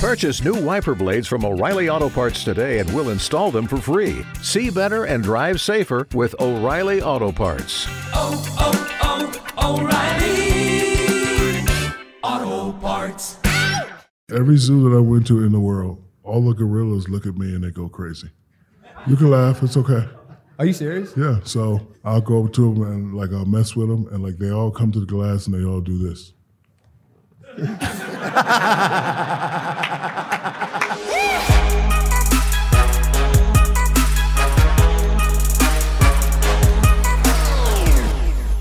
Purchase new wiper blades from O'Reilly Auto Parts today and we'll install them for free. See better and drive safer with O'Reilly Auto Parts. Oh, oh, oh, O'Reilly Auto Parts. Every zoo that I went to in the world, all the gorillas look at me and they go crazy. You can laugh, it's okay. Are you serious? Yeah, so I'll go up to them and like I'll mess with them and like they all come to the glass and they all do this.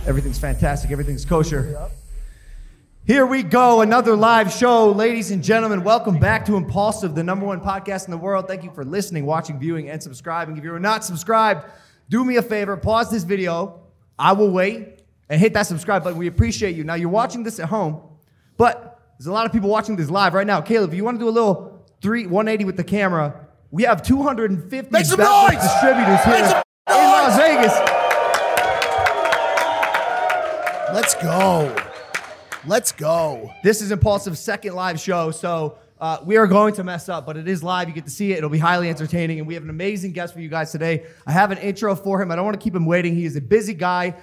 Everything's fantastic. Everything's kosher. Here we go. Another live show. Ladies and gentlemen, welcome back to Impaulsive, the number one podcast in the world. Thank you for listening, watching, viewing, and subscribing. If you are not subscribed, do me a favor, pause this video. I will wait and hit that subscribe button. We appreciate you. Now, you're watching this at home, but there's a lot of people watching this live right now. Caleb, if you want to do a little three 180 with the camera, we have 250 Make some noise! distributors here in Las Vegas. Let's go. Let's go. This is Impaulsive's second live show, so uh, we are going to mess up, but it is live. You get to see it. It'll be highly entertaining, and we have an amazing guest for you guys today. I have an intro for him. I don't want to keep him waiting. He is a busy guy.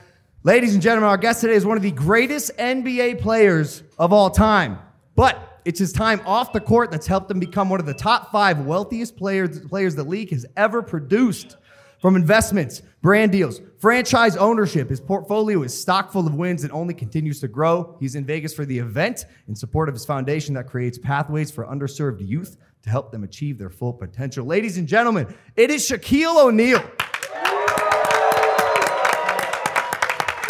Ladies and gentlemen, our guest today is one of the greatest NBA players of all time, but it's his time off the court that's helped him become one of the top five wealthiest players, players the league has ever produced. From investments, brand deals, franchise ownership, his portfolio is stock full of wins and only continues to grow. He's in Vegas for the event in support of his foundation that creates pathways for underserved youth to help them achieve their full potential. Ladies and gentlemen, it is Shaquille O'Neal.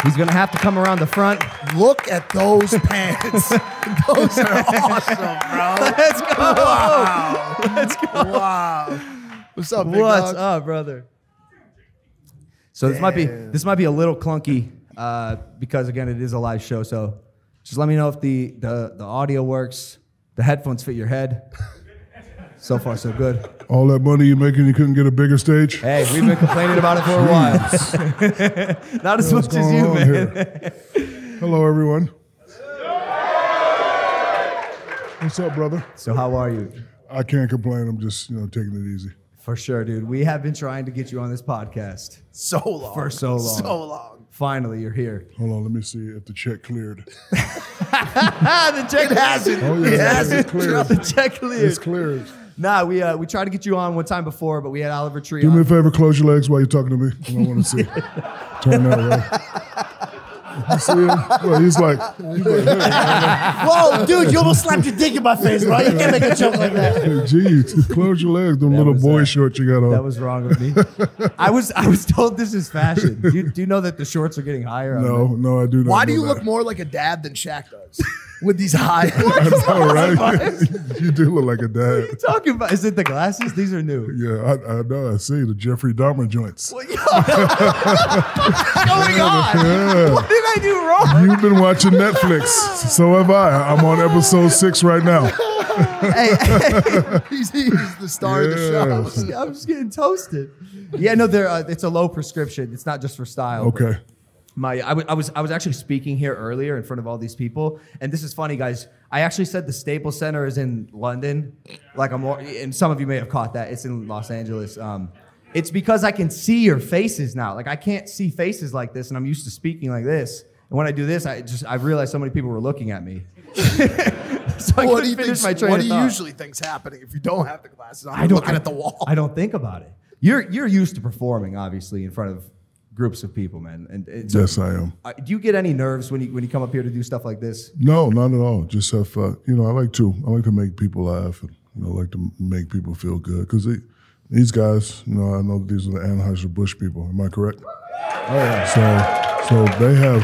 He's going to have to come around the front. Look at those pants. those are awesome, bro. Let's go. Wow. Let's go. Wow. What's up, big What's dog? up, brother? So this might be this might be a little clunky uh, because again it is a live show. So just let me know if the the, the audio works. The headphones fit your head. So far, so good. All that money you're making, you couldn't get a bigger stage? Hey, we've been complaining about it for a while. Not as What's much as you, man. Hello, everyone. What's up, brother? So how are you? I can't complain. I'm just, you know, taking it easy. For sure, dude. We have been trying to get you on this podcast So long. for so long. So long. Finally, you're here. Hold on, let me see if the check cleared. The check hasn't. Oh, yeah, It it's hasn't. cleared. The check cleared. It's cleared. Nah, we uh, we tried to get you on one time before, but we had Oliver Tree Do me a favor, close your legs while you're talking to me. I don't want to see. Turn that way. You see him? Well, he's like, he's like hey, Whoa, dude, you almost slapped your dick in my face, bro. You can't make a joke like that. hey, geez, close your legs. Them little boy uh, shorts you got on. That was wrong of me. I was I was told this is fashion. Do you, do you know that the shorts are getting higher? no, no, I do not. Why do know you look more like a dad than Shaq does? With these high. I know, right? you do look like a What are you dad. talking about? Is it the glasses? These are new. Yeah, I, I know. I see the Jeffrey Dahmer joints. What going on? What did I do wrong? You've been watching Netflix. So have I. I'm on episode six right now. hey, he's, he's the star of the show. I'm just getting toasted. Yeah, no, they're, uh, it's a low prescription. It's not just for style. but- Okay. My I I was I was actually speaking here earlier in front of all these people, and this is funny, guys. I actually said the Staples Center is in London, like I'm, and some of you may have caught that. It's in Los Angeles. Um, it's because I can see your faces now. Like I can't see faces like this, and I'm used to speaking like this. And when I do this, I just I realized so many people were looking at me. so I What do you think? What do you usually think's happening if you don't have the glasses on? I don't looking I- at the wall. I don't think about it. You're you're used to performing, obviously, in front of groups of people, man. And, Yes, I am. uh, do you get any nerves when you when you come up here to do stuff like this? No, not at all. Just have fun. You know, I like to. I like to make people laugh, and you know, I like to make people feel good because these guys, you know, I know these are the Anheuser Busch people. Am I correct? Oh yeah. So, so they have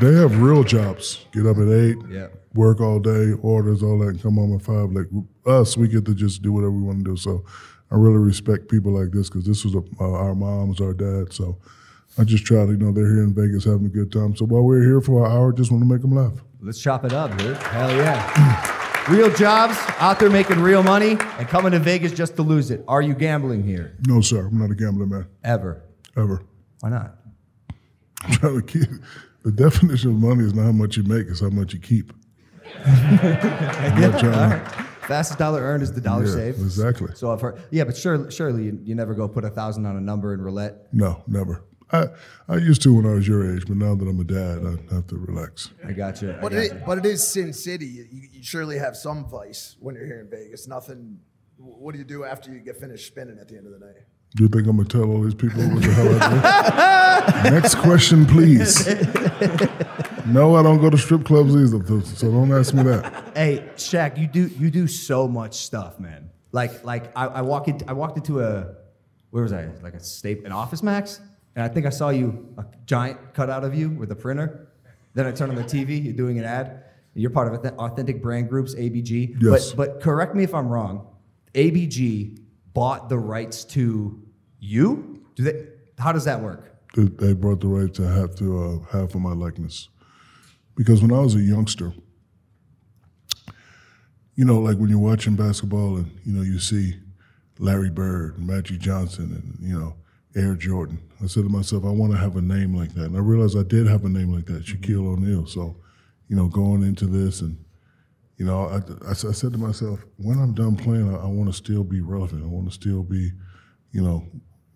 they have real jobs. Get up at eight. Yeah. Work all day, orders, all that, and come home at five. Like us, we get to just do whatever we want to do. So, I really respect people like this because this was a, uh, our moms, our dads. So, I just try to, you know, they're here in Vegas having a good time. So while we're here for an hour, just want to make them laugh. Let's chop it up, dude. Hell yeah. real jobs, out there making real money, and coming to Vegas just to lose it. Are you gambling here? No, sir, I'm not a gambler, man. Ever? Ever. Why not? I'm trying to keep. The definition of money is not how much you make; it's how much you keep. I'm not. Fastest dollar earned is the dollar Yeah, saved. exactly. So I've heard. Yeah, but surely, surely you, you never go put a thousand on a number in roulette. No, never. I, I used to when I was your age, but now that I'm a dad, I have to relax. I got you. I But got it, you. but it is Sin City. You, you surely have some vice when you're here in Vegas. Nothing. What do you do after you get finished spinning at the end of the night? Do you think I'm gonna tell all these people what the hell I do? Next question, please. no, I don't go to strip clubs either, so don't ask me that. Hey, Shaq, you do you do so much stuff, man. Like like I, I walk in, I walked into a where was I? Like a state an Office Max, and I think I saw you a giant cutout of you with a printer. Then I turn on the TV, you're doing an ad. You're part of Auth- Authentic Brand Group's ABG. Yes. But but correct me if I'm wrong. ABG bought the rights to you. Do they? How does that work? They- brought the right to have to uh, have for my likeness, because when I was a youngster, you know, like when you're watching basketball and you know you see Larry Bird, and Magic Johnson, and you know Air Jordan. I said to myself, I want to have a name like that, and I realized I did have a name like that, mm-hmm. Shaquille O'Neal. So, you know, going into this and you know, I, I, I said to myself, when I'm done playing, I, I want to still be relevant. I want to still be, you know,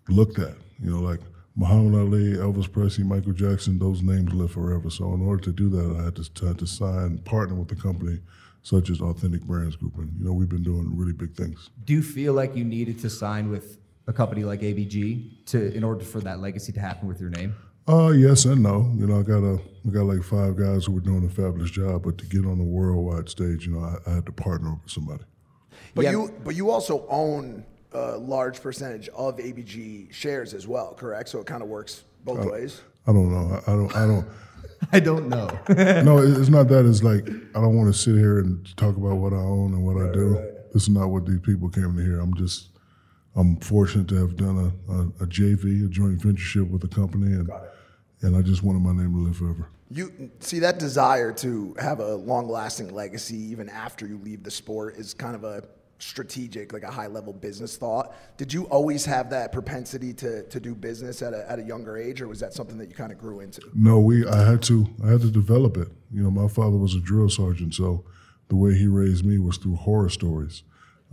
looked at. You know, like Muhammad Ali, Elvis Presley, Michael Jackson, those names live forever. So in order to do that, I had to, had to sign, partner with a company such as Authentic Brands Group. And, you know, we've been doing really big things. Do you feel like you needed to sign with a company like ABG to in order for that legacy to happen with your name? Uh, yes and no. You know, I got a, I got like five guys who were doing a fabulous job, but to get on the worldwide stage, you know, I, I had to partner with somebody. But Yeah. you but you also own a large percentage of ABG shares as well, correct? So it kind of works both ways. I don't know. I, I don't. I don't. I don't know. no, it's not that. It's like I don't want to sit here and talk about what I own and what I do. This is not what these people came to hear. I'm just, I'm fortunate to have done a, a, a JV, a joint ventureship with a company, and and I just wanted my name to live forever. You see that desire to have a long-lasting legacy even after you leave the sport is kind of a strategic, like a high-level business thought. Did you always have that propensity to, to do business at a, at a younger age, or was that something that you kind of grew into? No, we. I had to. I had to develop it. You know, my father was a drill sergeant, so the way he raised me was through horror stories.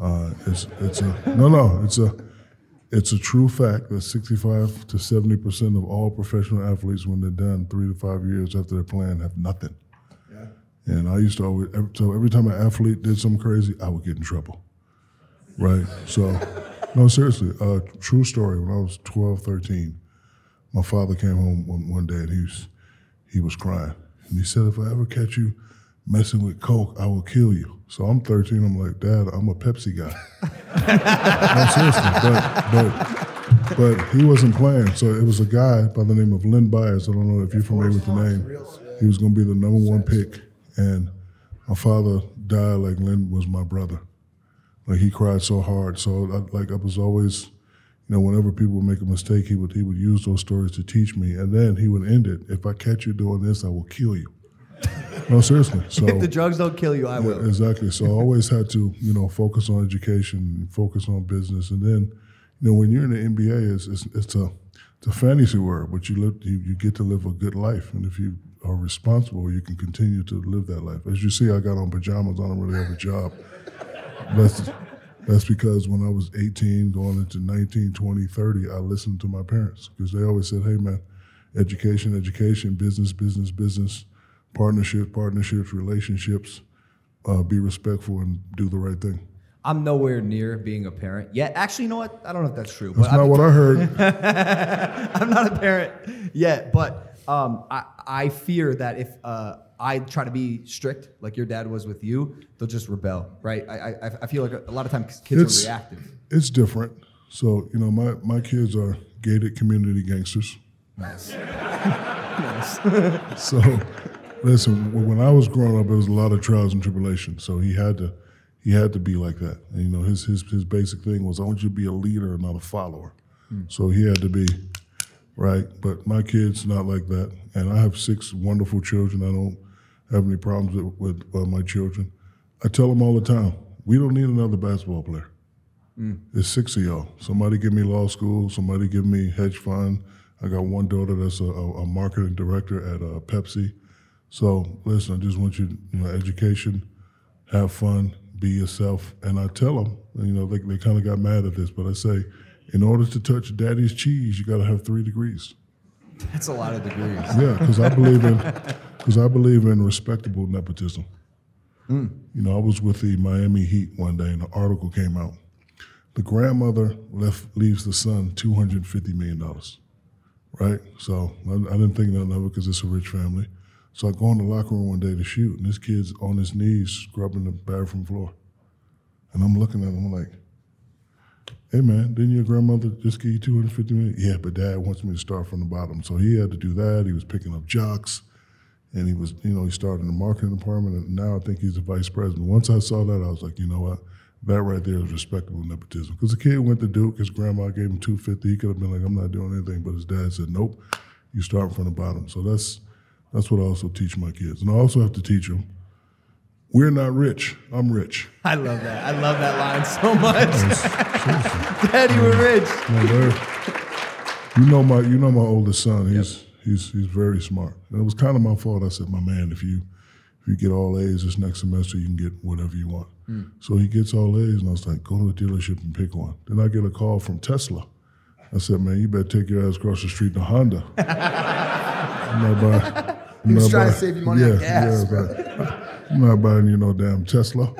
Uh, it's it's a no no. It's a it's a true fact that 65 to 70 percent of all professional athletes, when they're done three to five years after they're playing, have nothing. And I used to always. every- So every time an athlete did something crazy, I would get in trouble. Right. So, no, seriously. Uh, true story. When I was 12, 13, my father came home one, one day and he was he was crying. And he said, if I ever catch you messing with Coke, I will kill you. So I'm 13. I'm like, Dad, I'm a Pepsi guy. no, seriously. But, but, but he wasn't playing. So it was a guy by the name of Len Bias. I don't know if you're familiar with the name. He was going to be the number one pick. And my father died like Len was my brother. Like he cried so hard. So I, like I was always, you know, whenever people would make a mistake, he would he would use those stories to teach me, and then he would end it. If I catch you doing this, I will kill you. No, seriously. So if the drugs don't kill you, I yeah, will. exactly. So I always had to, you know, focus on education, focus on business, and then, you know, when you're in the NBA, it's it's, it's a it's a fantasy world, but you live you, you get to live a good life, and if you are responsible, you can continue to live that life. As you see, I got on pajamas. I don't really have a job. That's that's because when I was 18, going into 19, 20, 30, I listened to my parents because they always said, "Hey, man, education, education, business, business, business, partnerships, partnerships, relationships. Uh, be respectful and do the right thing." I'm nowhere near being a parent yet. Actually, you know what? I don't know if that's true. That's not what I heard. I'm not a parent yet. But um, I, I fear that if uh, I try to be strict, like your dad was with you, they'll just rebel, right? I, I, I feel like a lot of times kids It's- are reactive. It's different. So you know, my my kids are gated community gangsters. Nice. nice. So, listen, when I was growing up, it was a lot of trials and tribulations. So he had to, he had to be like that. And, you know, his his his basic thing was, I want you to be a leader, and not a follower. So he had to be, right. But my kids not like that, and I have six wonderful children. I don't have any problems with, with uh, my children. I tell them all the time, we don't need another basketball player. It's six of y'all. Somebody give me law school. Somebody give me hedge fund. I got one daughter that's a, a, a marketing director at uh, Pepsi. So listen, I just want you, you know, education, have fun, be yourself. And I tell them, you know, they, they kind of got mad at this, but I say, in order to touch daddy's cheese, you got to have three degrees. That's a lot of degrees. Yeah, because I believe in because I believe in respectable nepotism. Hmm. You know, I was with the Miami Heat one day, and an article came out. The grandmother left leaves the son two hundred fifty million dollars, right? So I, I didn't think nothing of it because it's a rich family. So I go in the locker room one day to shoot, and this kid's on his knees scrubbing the bathroom floor, and I'm looking at him I'm like, "Hey man, didn't your grandmother just give you two hundred fifty million? Yeah, but dad wants me to start from the bottom, so he had to do that. He was picking up jocks and he was, you know, he started in the marketing department, and now I think he's the vice president. Once I saw that, I was like, you know what, that right there is respectable nepotism. Because the kid went to Duke, his grandma gave him two fifty. He could have been like, I'm not doing anything, but his dad said, nope, you start from the bottom. So that's that's what I also teach my kids, and I also have to teach them. We're not rich. I'm rich. I love that. I love that line so much. Daddy, we're rich. No, you know my you know my oldest son. He's he's he's very smart. And it was kind of my fault. I said, my man, if you if you get all A's this next semester, you can get whatever you want. Hmm. So he gets all A's, and I was like, go to the dealership and pick one. Then I get a call from Tesla. I said, man, you better take your ass across the street to Honda. I'm not buying. I'm He was not trying to save you money on yeah, gas, Yeah, but I'm not buying you no damn Tesla.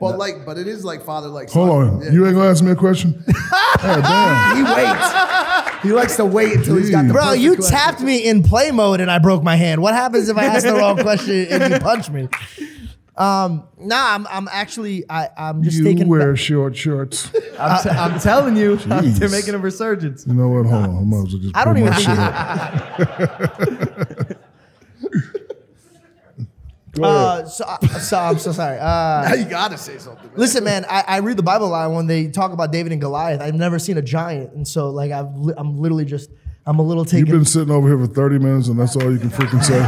But like, but it is like father like. Hold on, Yeah. you ain't gonna ask me a question? oh, damn. He waits. He likes to wait until he's got the Bro, you question. tapped me in play mode and I broke my hand. What happens if I ask the wrong question and you punch me? Um, nah, I'm, I'm actually, I, I'm just You taking. wear short shorts. I'm, t- I'm telling you, they're making a resurgence. You know what? Hold on. I might as well just I don't even my think. shit up. Go ahead. Uh, so, uh, so I'm so sorry. Uh, Now you gotta say something. man. listen, man, I, I read the Bible a lot when they talk about David and Goliath. I've never seen a giant, and so like I've, li- I'm literally just, I'm a little taken. You've been sitting over here for 30 minutes and that's all you can freaking say?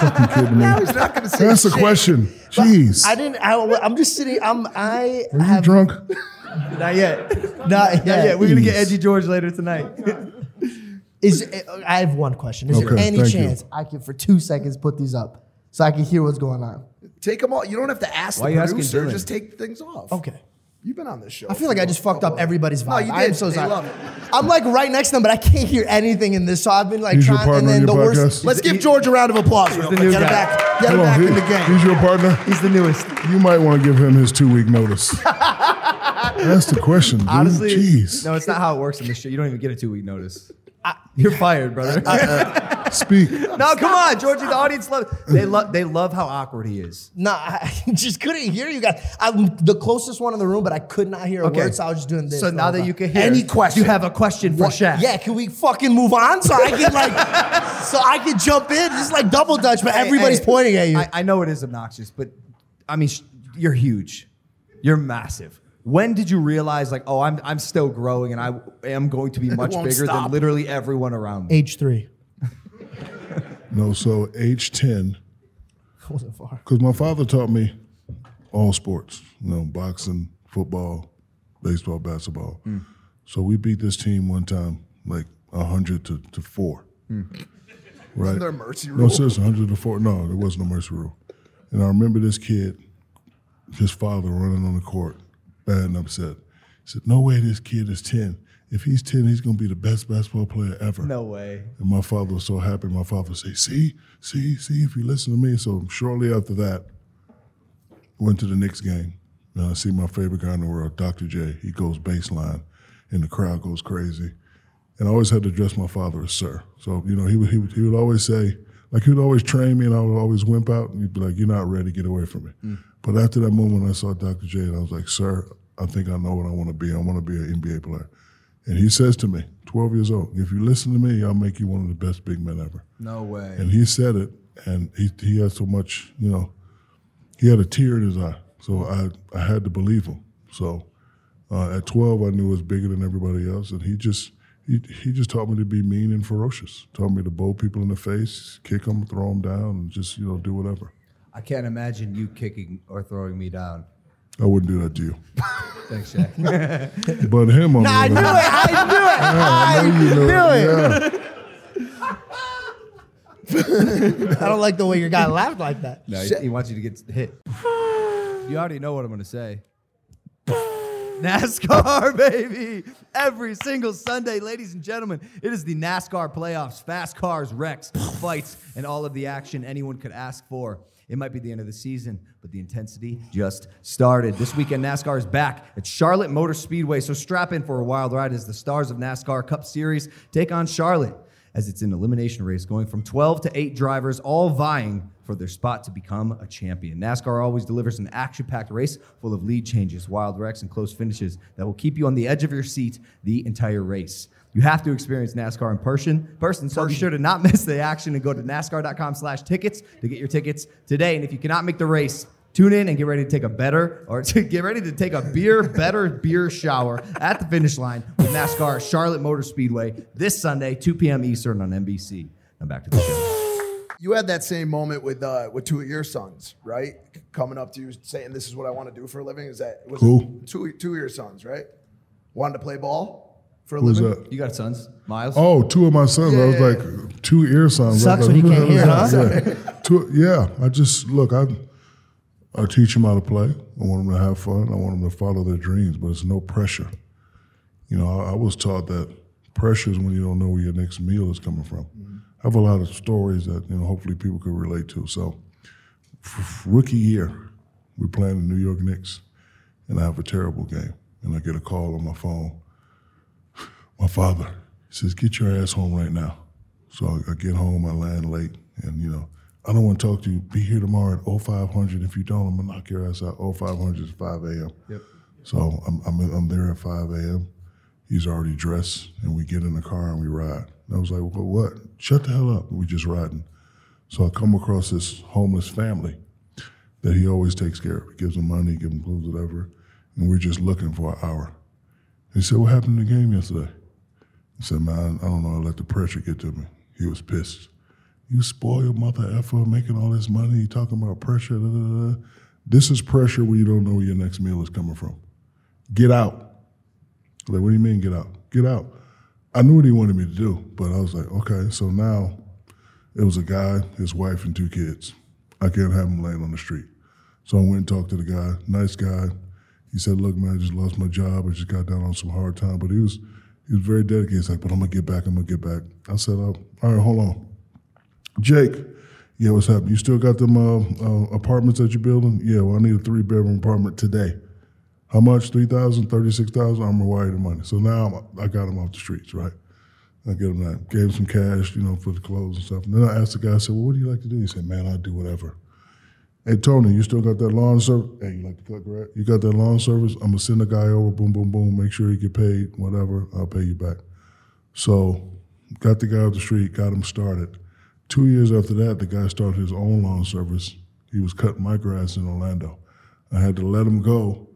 Fucking kidding me. He's not gonna say That's a question. Jeez. I didn't. I, I'm just sitting. I'm. I Are you have drunk? Not yet. not Not yet. yet. We're gonna get Please. Edgy George later tonight. Is uh, I have one question. Is there Okay, any thank you. chance I can, for two seconds, put these up so I can hear what's going on? Take them all. You don't have to ask Why the you asking producer. Dylan? Just take things off. Okay. You've been on this show. I feel like I just fucked up everybody's vibe. No, vibe. you I am did. so They sorry. love it. I'm like right next to them, but I can't hear anything in this. So I've been like He's your trying. partner and on then the your worst. podcast? Let's give George a round of applause. real the quick. new Get him guy. back. Get him Hold back on. in the game. He's your partner? He's the newest. You might want to give him his two week notice. That's the question, dude. Honestly, Jeez. no, it's not how it works in this show. You don't even get a two week notice. You're fired, brother. Uh, Speak. no, come on, Georgie. The audience love. They love. They love how awkward he is. No, I just couldn't hear you guys. I'm the closest one in the room, but I could not hear a Okay. word, so I was just doing this. So now that time. you can hear, Any question. you have a question for What- Shaq. Yeah, can we fucking move on so I can like, so I can jump in? Just like double dutch, but Hey, everybody's hey, pointing at you. I, I know it is obnoxious, but I mean, sh- you're huge. You're massive. When did you realize, like, oh, I'm I'm still growing and I am going to be much bigger stop. than literally everyone around me? Age three. No, so age 10, Wasn't far. because my father taught me all sports, you know, boxing, football, baseball, basketball. Hmm. So we beat this team one time, like 100 to, to 4. Hmm. Right? there a mercy No, rule? seriously, 100 to 4. No, there was no mercy rule. And I remember this kid, his father running on the court, bad and upset. He said, No way this kid is 10. If he's 10, he's going to be the best basketball player ever. No way. And my father was so happy. My father would say, "See, see, see, if you listen to me." So shortly after that, went to the Knicks game. And I see my favorite guy in the world, Dr. J. He goes baseline, and the crowd goes crazy. And I always had to address my father as sir. So you know, he would he would, he would always say, like he would always train me, and I would always wimp out, and he'd be like, "You're not ready. Get away from me." But after that moment, I saw Dr. J, and I was like, "Sir, I think I know what I want to be. I want to be an NBA player." And he says to me, 12 years old, if you listen to me, I'll make you one of the best big men ever. No way. And he said it, and he, he had so much, you know, he had a tear in his eye. So I, I had to believe him. So uh, at 12, I knew I was bigger than everybody else. And he just, he, he just taught me to be mean and ferocious. Taught me to bow people in the face, kick them, throw them down, and just, you know, do whatever. I can't imagine you kicking or throwing me down. I wouldn't do that to you. Thanks, Jack. But him, on Nah, I the knew other it. I knew it. I you knew know, it. yeah. I don't like the way your guy laughed like that. no, he, he wants you to get hit. You already know what I'm gonna say. NASCAR, baby. Every single Sunday, ladies and gentlemen, it is the NASCAR playoffs, fast cars, wrecks, fights, and all of the action anyone could ask for. It might be the end of the season, but the intensity just started. This weekend, NASCAR is back at Charlotte Motor Speedway, so strap in for a wild ride as the stars of NASCAR Cup Series take on Charlotte as it's an elimination race going from 12 to 8 drivers, all vying for their spot to become a champion. NASCAR always delivers an action packed race full of lead changes, wild wrecks, and close finishes that will keep you on the edge of your seat the entire race. You have to experience NASCAR in person, person so be sure to not miss the action and go to NASCAR.com slash tickets to get your tickets today. And if you cannot make the race, Tune in and get ready to take a better, or to get ready to take a beer, better beer shower at the finish line with NASCAR Charlotte Motor Speedway this Sunday, 2 p.m. Eastern on NBC. Now back to the show. You had that same moment with uh, with two of your sons, right? Coming up to you saying, "This is what I want to do for a living." Is that was Who? it two two of your sons, right? Wanted to play ball for a Who's living. that? You got sons, Miles? Oh, two of my sons. I was Yeah. like two ear sons. Sucks I was when you who can't hear, that? Yeah. Two, yeah. I just look. I I teach them how to play. I want them to have fun. I want them to follow their dreams, but it's no pressure. You know, I, I was taught that pressure is when you don't know where your next meal is coming from. I have a lot of stories that you know hopefully people could relate to. So, f- rookie year, we're playing the New York Knicks, and I have a terrible game, and I get a call on my phone my father says, "Get your ass home right now." So I, I get home, I land late, and you know, I don't want to talk to you. Be here tomorrow at 0500. If you don't, I'm gonna knock your ass out. 0500 is 5 a.m. Yep. So I'm, I'm I'm there at 5 a.m. He's already dressed, and we get in the car and we ride. And I was like, "Well, what? Shut the hell up! We just riding." So I come across this homeless family that he always takes care of. He gives them money, gives them clothes, whatever. And we're just looking for an hour. He said, What happened in the game yesterday? I said, Man, I don't know. I let the pressure get to me. He was pissed. You spoiled mother effer making all this money. You talking about pressure. Da, da, da. This is pressure where you don't know where your next meal is coming from. Get out. Like, what do you mean get out? Get out. I knew what he wanted me to do, but I was like, okay, so now it was a guy, his wife, and two kids. I can't have him laying on the street. So I went and talked to the guy, nice guy. He said, "Look, man, I just lost my job. I just got down on some hard time." But he was he was very dedicated. He's like, "But I'm gonna get back. I'm gonna get back." I said, oh, "All right, hold on, Jake. Yeah, what's happening? You still got them uh, uh, apartments that you're building? Yeah. Well, I need a three bedroom apartment today. How much? Three thousand, thirty-six thousand. I'm gonna the money. So now I'm, I got him off the streets, right? I get him that. Gave him some cash, you know, for the clothes and stuff. And then I asked the guy, I said, "Well, what do you like to do?" He said, "Man, I do whatever." Hey Tony, you still got that lawn service? Hey, you like to cut grass? You got that lawn service? I'm gonna send a guy over, boom, boom, boom, make sure he get paid, whatever. I'll pay you back. So, got the guy off the street, got him started. Two years after that, the guy started his own lawn service. He was cutting my grass in Orlando. I had to let him go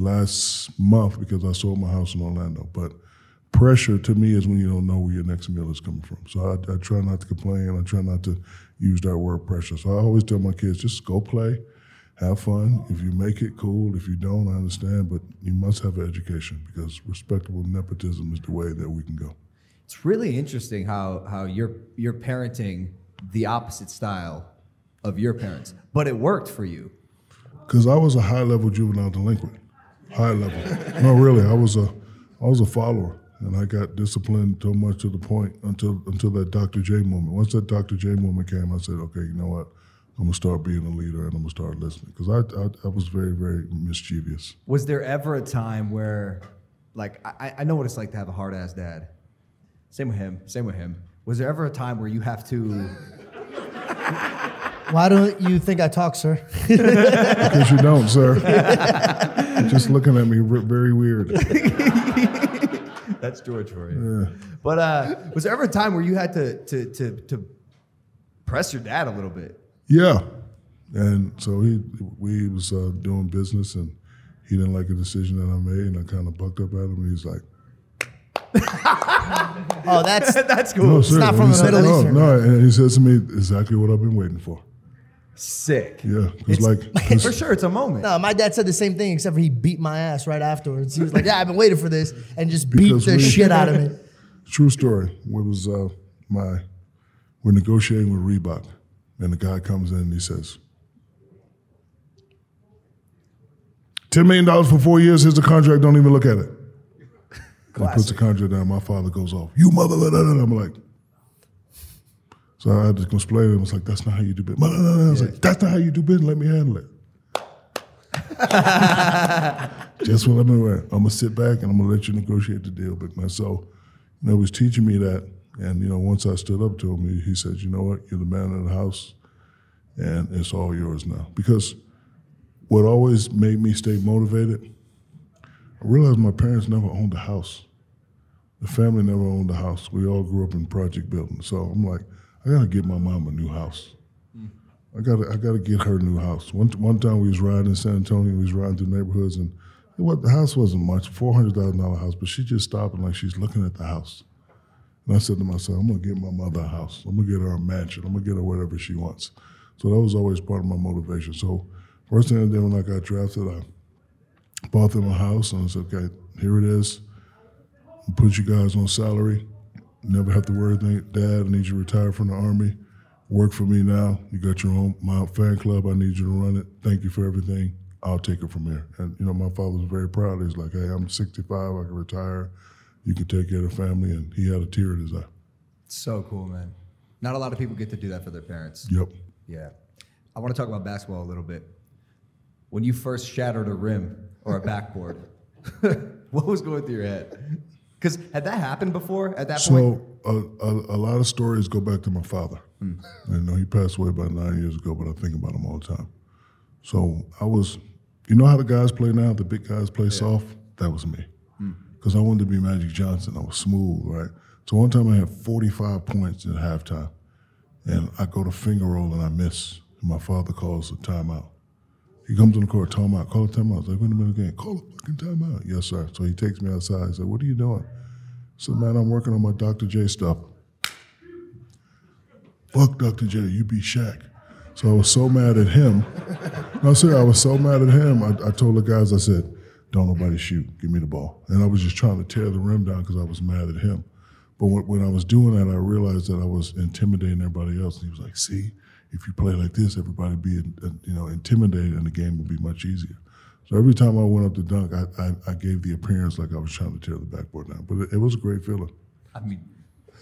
last month because I sold my house in Orlando. But pressure to me is when you don't know where your next meal is coming from. So I, I try not to complain. I try not to use that word pressure. So I always tell my kids, just go play, have fun. If you make it, cool. If you don't, I understand. But you must have an education because respectable nepotism is the way that we can go. It's really interesting how how you're you're parenting the opposite style of your parents, but it worked for you. Because I was a high level juvenile delinquent, high level. no, really, I was a, I was a follower, and I got disciplined so much to the point until until that Dr. J moment. Once that Dr. J moment came, I said, okay, you know what, I'm gonna start being a leader and I'm gonna start listening because I, I I was very very mischievous. Was there ever a time where, like, I, I know what it's like to have a hard ass dad. Same with him. Same with him. Was there ever a time where you have to? Why don't you think I talk, sir? Because you don't, sir. You're just looking at me very weird. That's George for you. But uh, was there ever a time where you had to to to to press your dad a little bit? Yeah, and so he we was uh, doing business and he didn't like a decision that I made and I kind of bucked up at him and he's like. Oh, that's That's cool. No, It's not from the said- Middle no, No, and he says to me exactly what I've been waiting for. Sick. Yeah, because like, 'cause- For sure, it's a moment. no. My dad said the same thing, except for he beat my ass right afterwards. He was like, "Yeah, I've been waiting for this," and just beat the we- shit out of me. true story. It was uh, my we're negotiating with Reebok, and the guy comes in and he says, $10 million for four years, here's the contract, don't even look at it. And he puts the contract down, my father goes off, you mother, da, da, da. I'm like, so I had to explain to him, was like, that's not how you do business. Blah, blah, blah. I was like, that's not how you do business, let me handle it. Just what I'm gonna I'm gonna sit back and I'm gonna let you negotiate the deal, big man. So, you know, he was teaching me that, and you know, once I stood up to him, he, he said, "You know what? You're the man of the house, and it's all yours now." Because what always made me stay motivated, I realized my parents never owned a house. The family never owned a house. We all grew up in project building. So I'm like, I gotta get my mom a new house. I gotta, I gotta get her a new house. One, one time we was riding in San Antonio, we was riding through neighborhoods, and it was, the house wasn't much, four hundred thousand dollar house, but she just stopped and like she's looking at the house. And I said to myself, I'm gonna get my mother a house. I'm gonna get her a mansion. I'm gonna get her whatever she wants. So that was always part of my motivation. So first thing I did when I got drafted, I bought them a house and I said, okay, here it is. I'll put you guys on salary. Never have to worry. Dad, I need you to retire from the army. Work for me now. You got your own my fan club. I need you to run it. Thank you for everything. I'll take it from here. And you know, my father was very proud. He's like, hey, I'm 65. I can retire. You can take care of the family. And he had a tear in his eye. So cool, man. Not a lot of people get to do that for their parents. Yep. Yeah. I want to talk about basketball a little bit. When you first shattered a rim or a backboard, what was going through your head? Because had that happened before at that point? So a, a, a lot of stories go back to my father. Hmm. I know he passed away about nine years ago, but I think about him all the time. So I was, you know how the guys play now? The big guys play soft. That was me, Hmm. because I wanted to be Magic Johnson. I was smooth, right? So one time I had 45 points at halftime, and I go to finger roll and I miss. And my father calls a timeout. He comes on the court, timeout, call a timeout. I was like, wait a minute again, call a fucking timeout. Yes, sir. So he takes me outside. He said, what are you doing? I said, man, I'm working on my Dr. J stuff. Fuck Dr. J, you be Shaq. So I was so mad at him. No, sir, I was so mad at him. I, I told the guys, I said, don't nobody shoot. Give me the ball. And I was just trying to tear the rim down because I was mad at him. But when, when I was doing that, I realized that I was intimidating everybody else. And he was like, see, if you play like this, everybody be uh, you know intimidated and the game would be much easier. So every time I went up to dunk, I, I, I gave the appearance like I was trying to tear the backboard down. But it, it was a great feeling. I mean,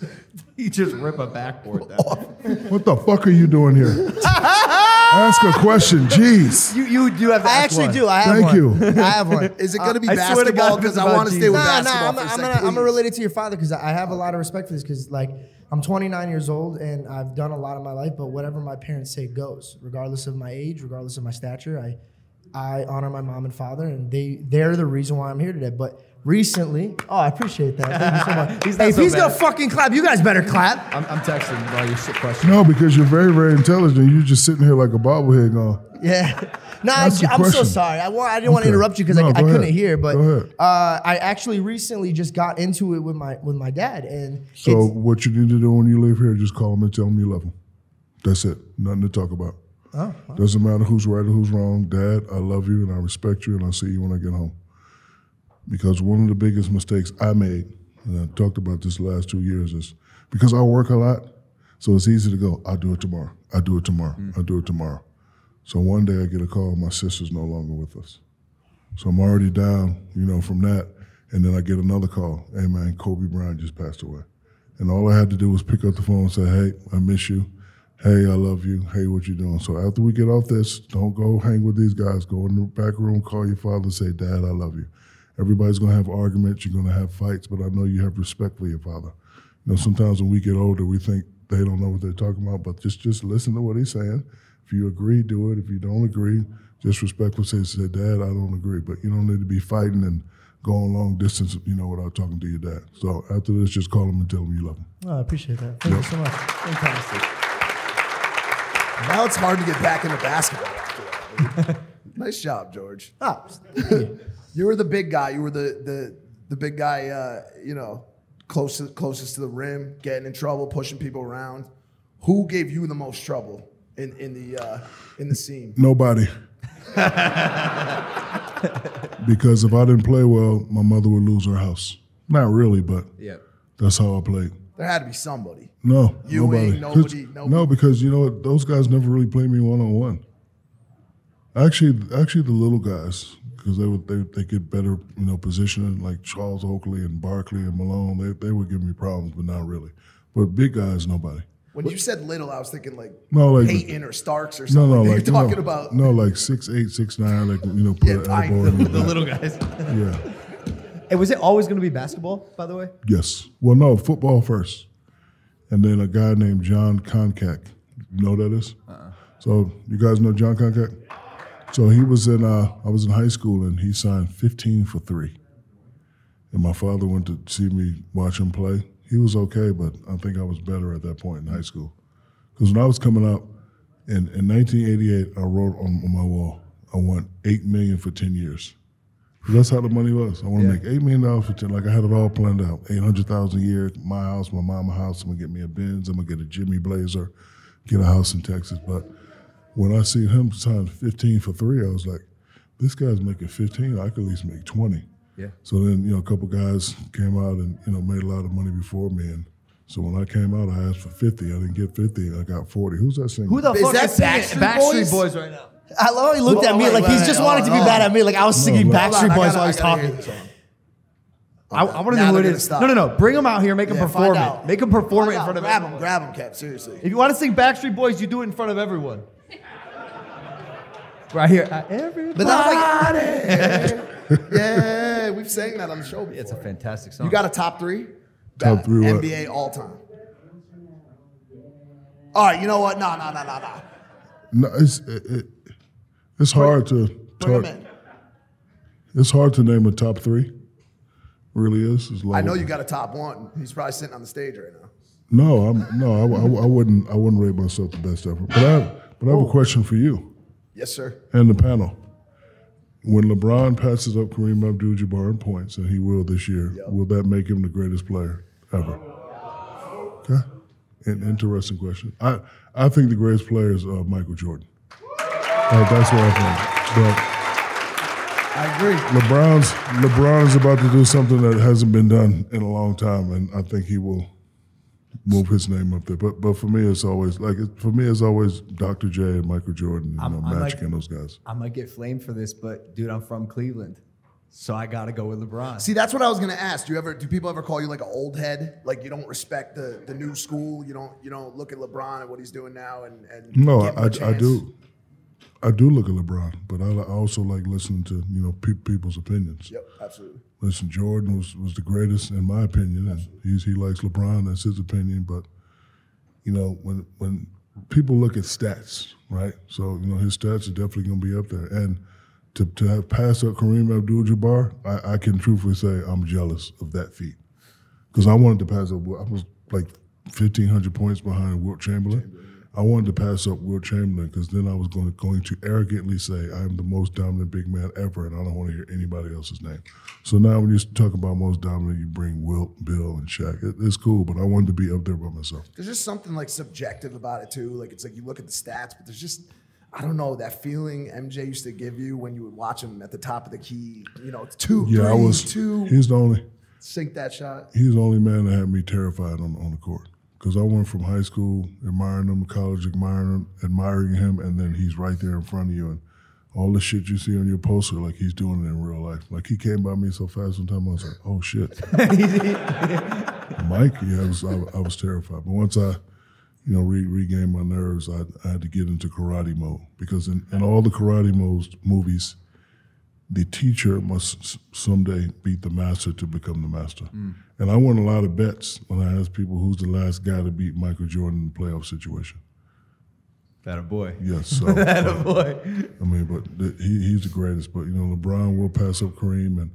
you just rip a backboard down. What the fuck are you doing here? Ask a question, jeez. You you do have to I ask actually one. do. I have Thank one. you. I have one. Is it going to be I swear to basketball? God, Because this I is want to about stay with Nah, nah, basketball I'm, for a I'm second. gonna I'm gonna please. relate it to your father because I have a lot of respect for this because like I'm 29 years old and I've done a lot of my life, but whatever my parents say goes, regardless of my age, regardless of my stature. I I honor my mom and father, and they they're the reason why I'm here today. But recently, oh, I appreciate that. Thank you so much. He's hey, if so he's gonna fucking clap, you guys better clap. I'm, I'm texting while you shit question. No, because you're very, very intelligent. You're just sitting here like a bobblehead going, Yeah. No, I, I'm so sorry. I, wa- I didn't want to interrupt you because No, I, I couldn't hear, but uh, I actually recently just got into it with my with my dad, and So what you need to do when you leave here, just call them and tell them you love them. That's it. Nothing to talk about. Oh, Doesn't matter who's right or who's wrong. Dad, I love you and I respect you and I'll see you when I get home. Because one of the biggest mistakes I made, and I talked about this the last two years, is because I work a lot, so it's easy to go, I'll do it tomorrow. I'll do it tomorrow. Mm. I'll do it tomorrow. So one day I get a call, my sister's no longer with us. So I'm already down, you know, from that. And then I get another call. Hey man, Kobe Bryant just passed away. And all I had to do was pick up the phone and say, Hey, I miss you. Hey, I love you. Hey, what you doing? So after we get off this, don't go hang with these guys. Go in the back room, call your father, say, Dad, I love you. Everybody's gonna have arguments, you're gonna have fights, but I know you have respect for your father. You know, sometimes when we get older, we think they don't know what they're talking about, but just just listen to what he's saying. If you agree, do it. If you don't agree, just respectfully say, say, Dad, I don't agree. But you don't need to be fighting and going long distance, you know, without talking to your dad. So after this, just call him and tell him you love him. oh, I appreciate that. Thank you so much. Fantastic. Now it's hard to get back into basketball after that. Nice job, George. Ah, You were the big guy. You were the the the big guy. Uh, you know, closest closest to the rim, getting in trouble, pushing people around. Who gave you the most trouble in in the uh, in the scene? Nobody. because if I didn't play well, my mother would lose her house. Not really, but Yeah. that's how I played. There had to be somebody. No, Ewing, nobody. 'Cause- nobody- nobody. No, because you know what? Those guys never really played me one on one. Actually, actually, the little guys, because they would they, they get better you know positioning like Charles Oakley and Barkley and Malone. They they would give me problems, but not really. But big guys, nobody. When you said little, I was thinking like No, like- Peyton or Starks or No, something. no, You're like talking no, about no, like six eight, six nine, like you know, put Yeah, an tiny, elbow in the your back. little guys. Yeah. Hey, was it always going to be basketball? By the way, Yes. Well, no, football first, and then a guy named Jon Koncak. You know who that is? Uh-uh. So you guys know Jon Koncak? So he was in. Uh, I was in high school, and he signed 15 for three. And my father went to see me watch him play. He was okay, but I think I was better at that point in high school. Because when I was coming up in, in 1988, I wrote on, on my wall, I want eight million for 10 years. That's how the money was. I want to make eight million dollars for ten. Like I had it all planned out. Eight hundred thousand a year, my house, my mama house. I'm gonna get me a Benz. I'm gonna get a Jimmy Blazer, get a house in Texas. But when I see him sign fifteen for three, I was like, this guy's making fifteen. I could at least make twenty. Yeah. So then you know a couple guys came out and you know made a lot of money before me, and so when I came out, I asked for fifty. I didn't get fifty. I got forty. Who's that singing? who the Is fuck that is singing Backstreet Backstreet Boys? Boys right now? I love how he looked Whoa, at me wait, like he's wait, just hold wanted on, to be bad at me. Like I was singing no. Backstreet Boys while I he's gotta hear talking. this. I, I want to know who they're it gonna stop. No, no, no. Bring him out here. Make him Yeah, perform it. Make him perform it in Find out. front of grab everyone. him, grab him, Kev. Seriously. If you want to sing Backstreet Boys, you do it in front of everyone. Right here. Uh, everybody. But that was like, yeah, we've sang that on the show before. It's a fantastic song. You got a top three? Top Bad. three what? NBA all time. All right, you know what? No, no, no, no, no. No, it's it, it, it's hard to Bring him talk. in. It's hard to name a top three. Really is. It's I know you got a top one. He's probably sitting on the stage right now. No, I'm no. I, I, I wouldn't. I wouldn't rate myself the best ever. But I have, but I have a question for you Yes, sir. and the panel. When LeBron passes up Kareem Abdul-Jabbar in points, and he will this year, will that make him the greatest player ever? Okay, An interesting question. I I think the greatest player is uh, Michael Jordan. Uh, that's what I think. But I agree. LeBron's LeBron is about to do something that hasn't been done in a long time, and I think he will move his name up there. But but for me, it's always like it, for me, it's always Dr. J and Michael Jordan, you I'm- know, I'm Magic like- and those guys. I might get flamed for this, but dude, I'm from Cleveland, so I gotta go with LeBron. See, that's what I was gonna ask. Do you ever do people ever call you like an old head? Like you don't respect the, the new school? You don't you don't look at LeBron and what he's doing now and, and No, I, him a I, I chance? do. I do look at LeBron, but I, I also like listening to you know pe- people's opinions. Yep, absolutely. Listen, Jordan was, was the greatest in my opinion, and he's, he likes LeBron. That's his opinion. But you know, when when people look at stats, right? So you know, his stats are definitely going to be up there. And to to have passed up Kareem Abdul-Jabbar, I, I can truthfully say I'm jealous of that feat because I wanted to pass up. I was like 1,500 points behind Wilt Chamberlain. I wanted to pass up Wilt Chamberlain because then I was going to, going to arrogantly say I'm the most dominant big man ever, and I don't want to hear anybody else's name. So now when you talk about most dominant, you bring Wilt, Bill, and Shaq. It, it's cool, but I wanted to be up there by myself. There's just something like subjective about it too. Like it's like you look at the stats, but there's just I don't know that feeling MJ used to give you when you would watch him at the top of the key. You know, two, Yeah, I was. two, He's the only. sink that shot. He's the only man that had me terrified on on the court. Because I went from high school admiring him, college admiring him, admiring him, and then he's right there in front of you, and all the shit you see on your poster, like he's doing it in real life. Like he came by me so fast one time, I was like, "Oh shit." Mike, yeah, I was I, I was terrified. But once I, you know, re- regained my nerves, I, I had to get into karate mode because in, in all the karate modes movies, the teacher must someday beat the master to become the master. And I won a lot of bets when I asked people who's the last guy to beat Michael Jordan in the playoff situation. that a boy. Yes, so that a Boy. I mean, but th- he, he's the greatest. But you know, LeBron will pass up Kareem, and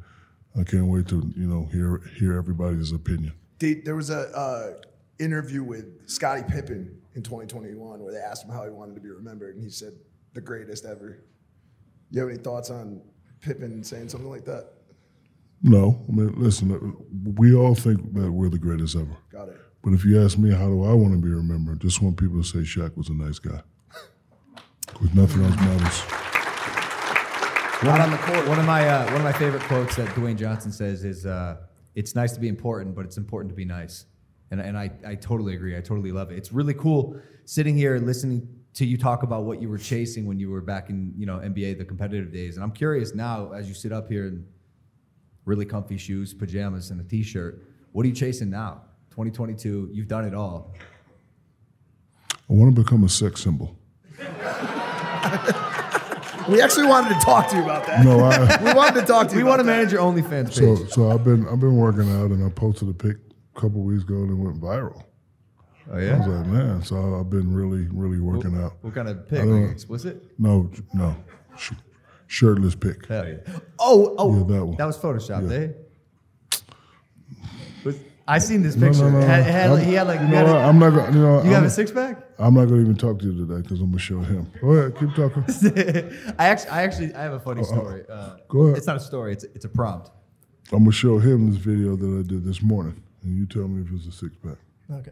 I can't wait to you know hear hear everybody's opinion. They, there was a uh, interview with Scottie Pippen in 2021 where they asked him how he wanted to be remembered, and he said the greatest ever. You have any thoughts on Pippen saying something like that? No, I mean, listen, uh, we all think that we're the greatest ever. Got it. But if you ask me, how do I want to be remembered? Just want people to say Shaq was a nice guy. Because nothing else matters. Not on the court. One of my uh, one of my favorite quotes that Dwayne Johnson says is, uh, "It's nice to be important, but it's important to be nice." And and I I totally agree. I totally love it. It's really cool sitting here listening to you talk about what you were chasing when you were back in you know NBA, the competitive days. And I'm curious now, as you sit up here in really comfy shoes, pajamas, and a t-shirt, what are you chasing now? 2022, you've done it all. I want to become a sex symbol. We actually wanted to talk to you about that. No, I. We wanted to talk to you. We want to that. manage your OnlyFans So, page. so I've been I've been working out, and I posted a pic a couple weeks ago, and it went viral. Oh yeah. I was like, man. So I've been really, really working out. What kind of pic? I don't explicit? No, no, sh- shirtless pic. Hell yeah. Oh, oh, Yeah, that one. That was Photoshop, Yeah. eh? I seen this picture. no, no. It had, had, I'm- he had like you you, know had what? a, I'm not gonna. You know, you have I'm, a six pack. I'm not gonna even talk to you today because I'm gonna show him. Go ahead, keep talking. I actually, I actually, I have a funny story. Uh, Go ahead. It's not a story. It's it's a prompt. I'm gonna show him this video that I did this morning, and you tell me if it's a six pack. Okay.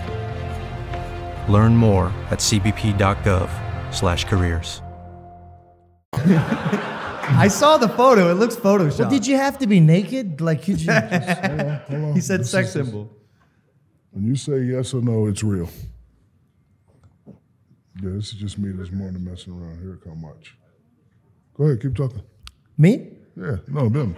Learn more at cbp.gov/careers. I saw the photo. It looks photoshopped. Well, did you have to be naked? Like, could you? Hold on, hold on. He said This sex is- symbol. When you say yes or no, it's real. Yeah, this is just me this morning messing around. Here it come, watch. Go ahead, keep talking. Me? Yeah, no, them.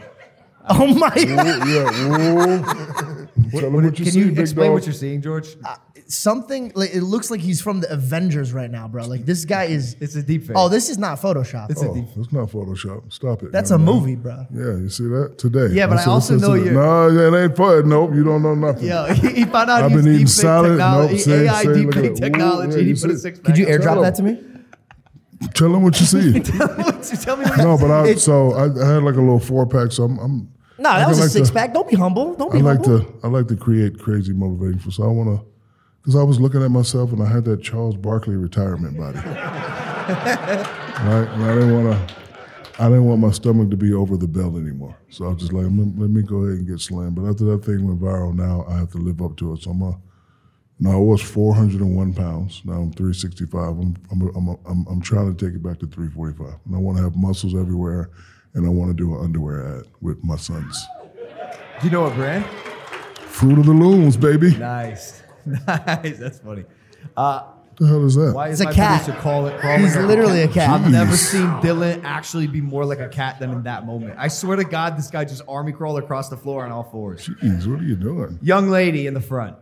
Oh my Ooh, god! yeah, ooh. Tell them what you Can see, you big explain dog. what you're seeing, George? Uh, something like it looks like he's from the Avengers right now, bro. Like this guy is. It's a deep fake. Oh, this is not Photoshop. It's a Oh, deep. it's not Photoshop. Stop it. That's a no. movie, bro. Yeah, you see that today. Yeah, but That's I also know you're- No, it ain't fun. Nope, you don't know nothing. Yo, he, he found out I've he's been eating deep salad. technology, Nope, say- AI say, deep fake it. Ooh, technology. yeah, he put a six. Could you airdrop that to me? Tell them what you see. Tell me what no, but I so I, I had like a little four pack. So I'm, I'm No, that was a like six to- pack. Don't be humble. Don't be I like humble. to I like to create crazy motivating for. So I want to because I was looking at myself and I had that Charles Barkley retirement body. right, and I didn't want to. I didn't want my stomach to be over the belt anymore. So I was just like, let, let me go ahead and get slammed. But after that thing went viral, now I have to live up to it. So I'm a, now I was 401 pounds. Now I'm 365. I'm, I'm, I'm, I'm, I'm trying to take it back to 345. And I want to have muscles everywhere. And I want to do an underwear ad with my sons. Do you know what brand? Fruit of the Looms, baby. Nice, nice. That's funny. Uh, What the hell is that? why is It's a my cat. producer call it crawling? He's literally a cat. I've never seen Dylan actually be more like a cat than in that moment. I swear to God, this guy just army crawled across the floor on all fours. Jeez, what are you doing? Young lady in the front,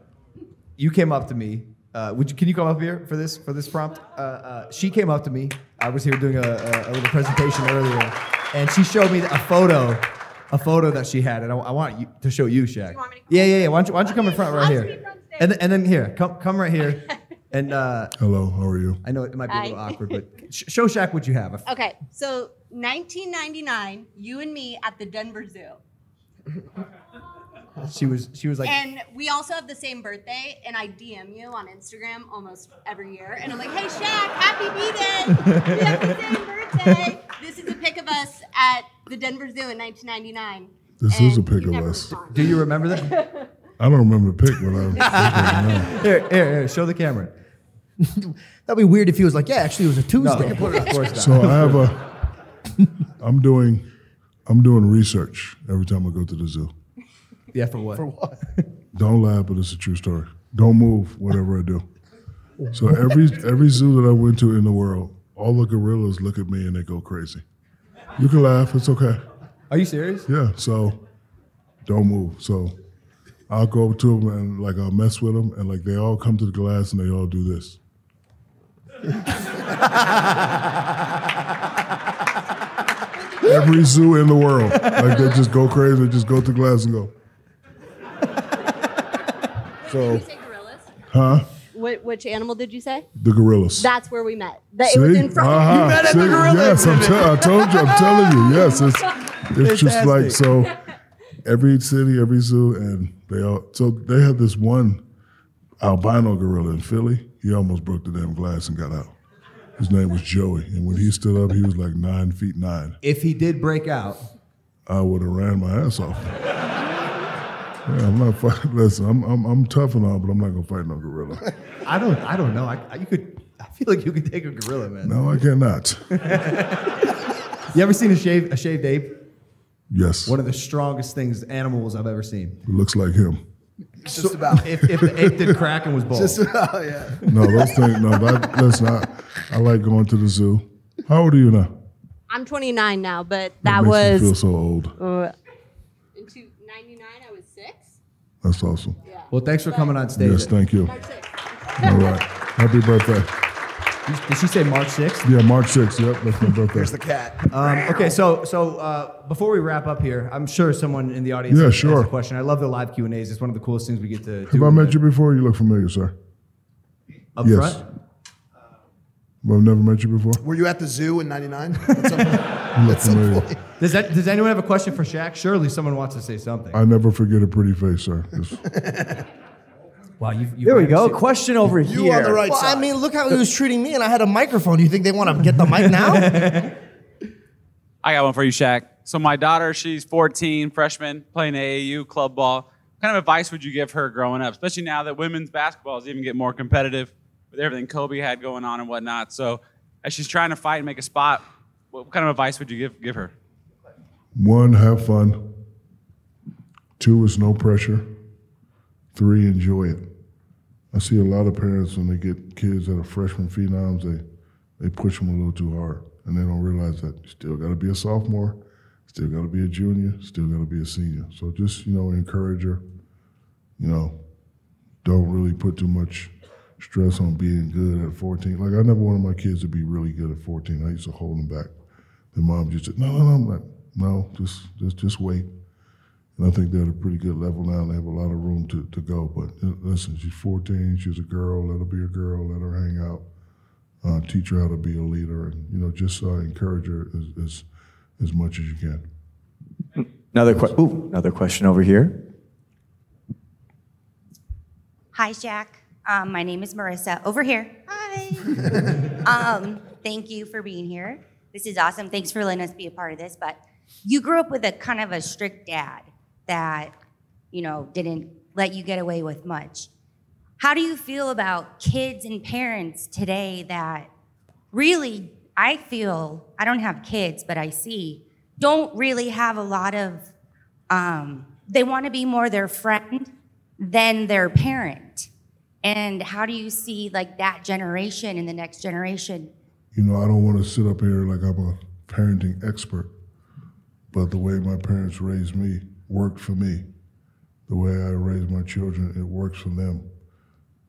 you came up to me. Uh, would you, can you come up here for this for this prompt? Uh, uh, she came up to me. I was here doing a, a, a little presentation earlier, and she showed me a photo, a photo that she had, and I, I want you to show you, Shaq. want me to yeah, yeah, yeah. Why don't you, why don't you come in front right here, speak from stage. and then, and then here, come come right here, and uh, Hello, how are you? I know it might be a little Hi. awkward, but sh- show Shaq what you have. Okay, so 1999, you and me at the Denver Zoo. She was she was like, And we also have the same birthday, and I DM you on Instagram almost every year. And I'm like, hey, Shaq, happy B-Day. We have the same birthday. This is a pic of us at the Denver Zoo in 1999. This is a pic of us. do you remember that? I don't remember the pic, but I. here, here, here, show the camera. That'd be weird if he was like, yeah, actually, it was a No, Tuesday. we can put it of course down. so I have a. I'm doing, I'm doing research every time I go to the zoo. Yeah, for what? For what? Don't laugh, but it's a true story. Don't move, whatever I do. So every every zoo that I went to in the world, all the gorillas look at me and they go crazy. You can laugh, it's okay. Are you serious? Yeah, so don't move. So I'll go up to them and like I'll mess with them and like they all come to the glass and they all do this. Every zoo in the world, like they just go crazy, they just go to the glass and go. So, say gorillas? huh? Which, which animal did you say? The gorillas. That's where we met. That, it was in front Uh-huh. of met at the See? gorilla Yes, I'm exhibit. te- I told you. I'm telling you. Yes, it's it's just like so. Every city, every zoo, and they all. So they had this one albino gorilla in Philly. He almost broke the damn glass and got out. His name was Joey, and when he stood up, he was like nine feet nine. If he did break out, I would have ran my ass off. Yeah, I'm not fighting. Listen, I'm, I'm I'm tough and all, but I'm not gonna fight no gorilla. I don't. I don't know. I, I- you could. I feel like you could take a gorilla, man. No, I cannot. You ever seen a shave a shaved ape? Yes, One of the strongest things animals I've ever seen. it looks like him. Just about. If, if the ape did crack and was bald, Just about, yeah. No, those things. No, that, listen, I, I like going to the zoo. How old are you now? I'm 29 now, but That that makes me feel so old. uh, into 99. I was six. That's awesome. well, thanks for coming on stage. Yes, thank you. March 6. All right. Happy birthday. Did she say March 6th? Yeah, March 6th. Yep, that's my birthday. There's the cat. Um, okay, so so uh, before we wrap up here, I'm sure someone in the audience Yeah, has sure. a question. I love the live Q and A's. It's one of the coolest things we get to Have I met you before? You look familiar, sir. up Yes. front. Well, I've never met you before. Were you at the zoo in 99? You look familiar. Does that does anyone have a question for Shaq? Surely someone wants to say something. I never forget a pretty face, sir. Just- wow, you've, you've There we go. to- Question over here. You on the right Well, side. I mean, look how he was treating me, and I had a microphone. Do you think they want to get the mic now? I got one for you, Shaq. So my daughter, she's 14, freshman, playing AAU club ball. What kind of advice would you give her growing up, especially now that women's basketball is even getting more competitive with everything Kobe had going on and whatnot? So as she's trying to fight and make a spot, what kind of advice would you give give her? One, have fun. Two is no pressure. Three, enjoy it. I see a lot of parents when they get kids that are freshman phenoms, they they push them a little too hard, and they don't realize that you still got to be a sophomore, still got to be a junior, still got to be a senior. So just you know, encourage her. You know, don't really put too much stress on being good at 14. Like I never wanted my kids to be really good at 14. I used to hold them back. The mom just said, no, no, no, I'm like, no, just, just, just wait. And I think they're at a pretty good level now. They have a lot of room to, to go. But uh, listen, she's 14. She's a girl. Let her be a girl. Let her hang out. Uh, teach her how to be a leader, and you know, just uh, encourage her as, as as much as you can. Another que- ooh, another question over here. Hi, Shaq. Um, my name is Marissa. Over here. Hi. um, thank you for being here. This is awesome. Thanks for letting us be a part of this. But you grew up with a kind of a strict dad that, you know, didn't let you get away with much. How do you feel about kids and parents today that really, I feel, I don't have kids, but I see, don't really have a lot of, um, they want to be more their friend than their parent. And how do you see like that generation and the next generation? You know, I don't want to sit up here like I'm a parenting expert, but the way my parents raised me worked for me. The way I raised my children, it works for them.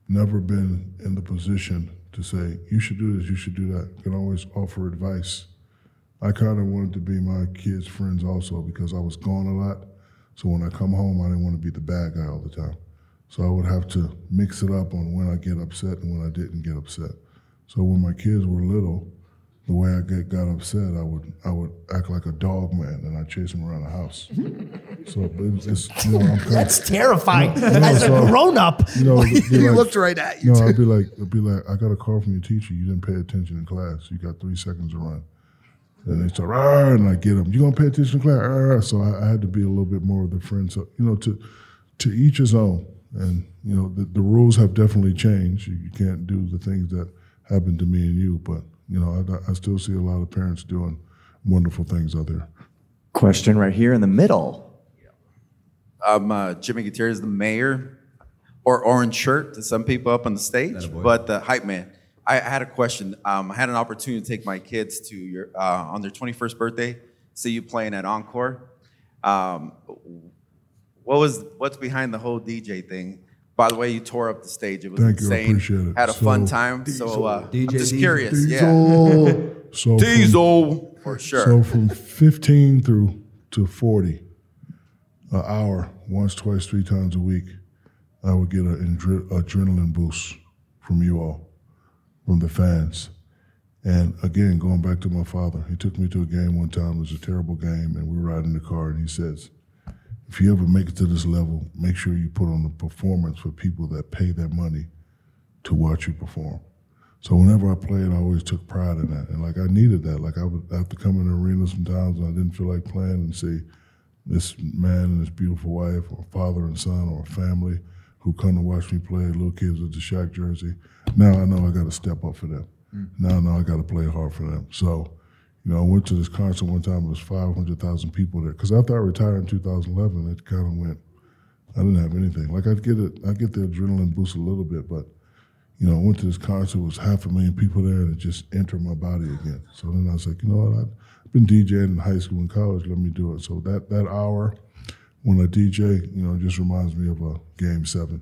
Never been in the position to say, you should do this, you should do that. Can always offer advice. I kind of wanted to be my kids' friends also because I was gone a lot. So when I come home, I didn't want to be the bad guy all the time. So I would have to mix it up on when I get upset and when I didn't get upset. So when my kids were little, the way I get, got upset, I would I would act like a dog man and I chase them around the house. so it's, it's you know I'm kind That's terrifying. No, no, As a grown up, You know, He like- looked right at you, No. I'd be like, I'd be like, I got a call from your teacher. You didn't pay attention in class. You got three seconds to run. And they start, "Rah," and I get them. You gonna pay attention in class? Rah." So I, I had to be a little bit more of the friend. So you know, to to each his own. And you know, the, the rules have definitely changed. You, you can't do the things that happened to me and you. But you know, I, I still see a lot of parents doing wonderful things out there. Question right here in the middle. I'm uh, Jimmy Gutierrez, the mayor, or orange shirt to some people up on the stage, but the hype man. I had a question. Um, I had an opportunity to take my kids to your uh, on their 21st birthday, see you playing at Encore. Um, what was what's behind the whole DJ thing? By the way, you tore up the stage. It was Thank you, I insane. appreciate it. Had a fun So- time. So uh, I'm DJ just Diesel. curious. Yeah. Diesel. So from- Diesel for sure. So from 15 through to 40, an hour, once, twice, three times a week, I would get an adre- adrenaline boost from you all, from the fans. And again, going back to my father, he took me to a game one time. It was a terrible game, and we were riding in the car, and he says, if you ever make it to this level, make sure you put on a performance for people that pay their money to watch you perform. So whenever I played, I always took pride in that, and like I needed that. Like I would have to come in the arena sometimes and I didn't feel like playing and see this man and this beautiful wife, or father and son, or family who come to watch me play. Little kids with the Shaq jersey. Now I know I got to step up for them. Mm. Now I know I got to play hard for them. So, you know, I went to this concert one time. It was five hundred thousand people there. Because after I retired in 2011, it kind of went. I didn't have anything. Like I'd get it, I get the adrenaline boost a little bit, but you know, I went to this concert, it was half a million people there, and it just entered my body again. So then I was like, you know what, I've been DJing in high school and college, let me do it. So that, that hour when I DJ, you know, just reminds me of a game seven.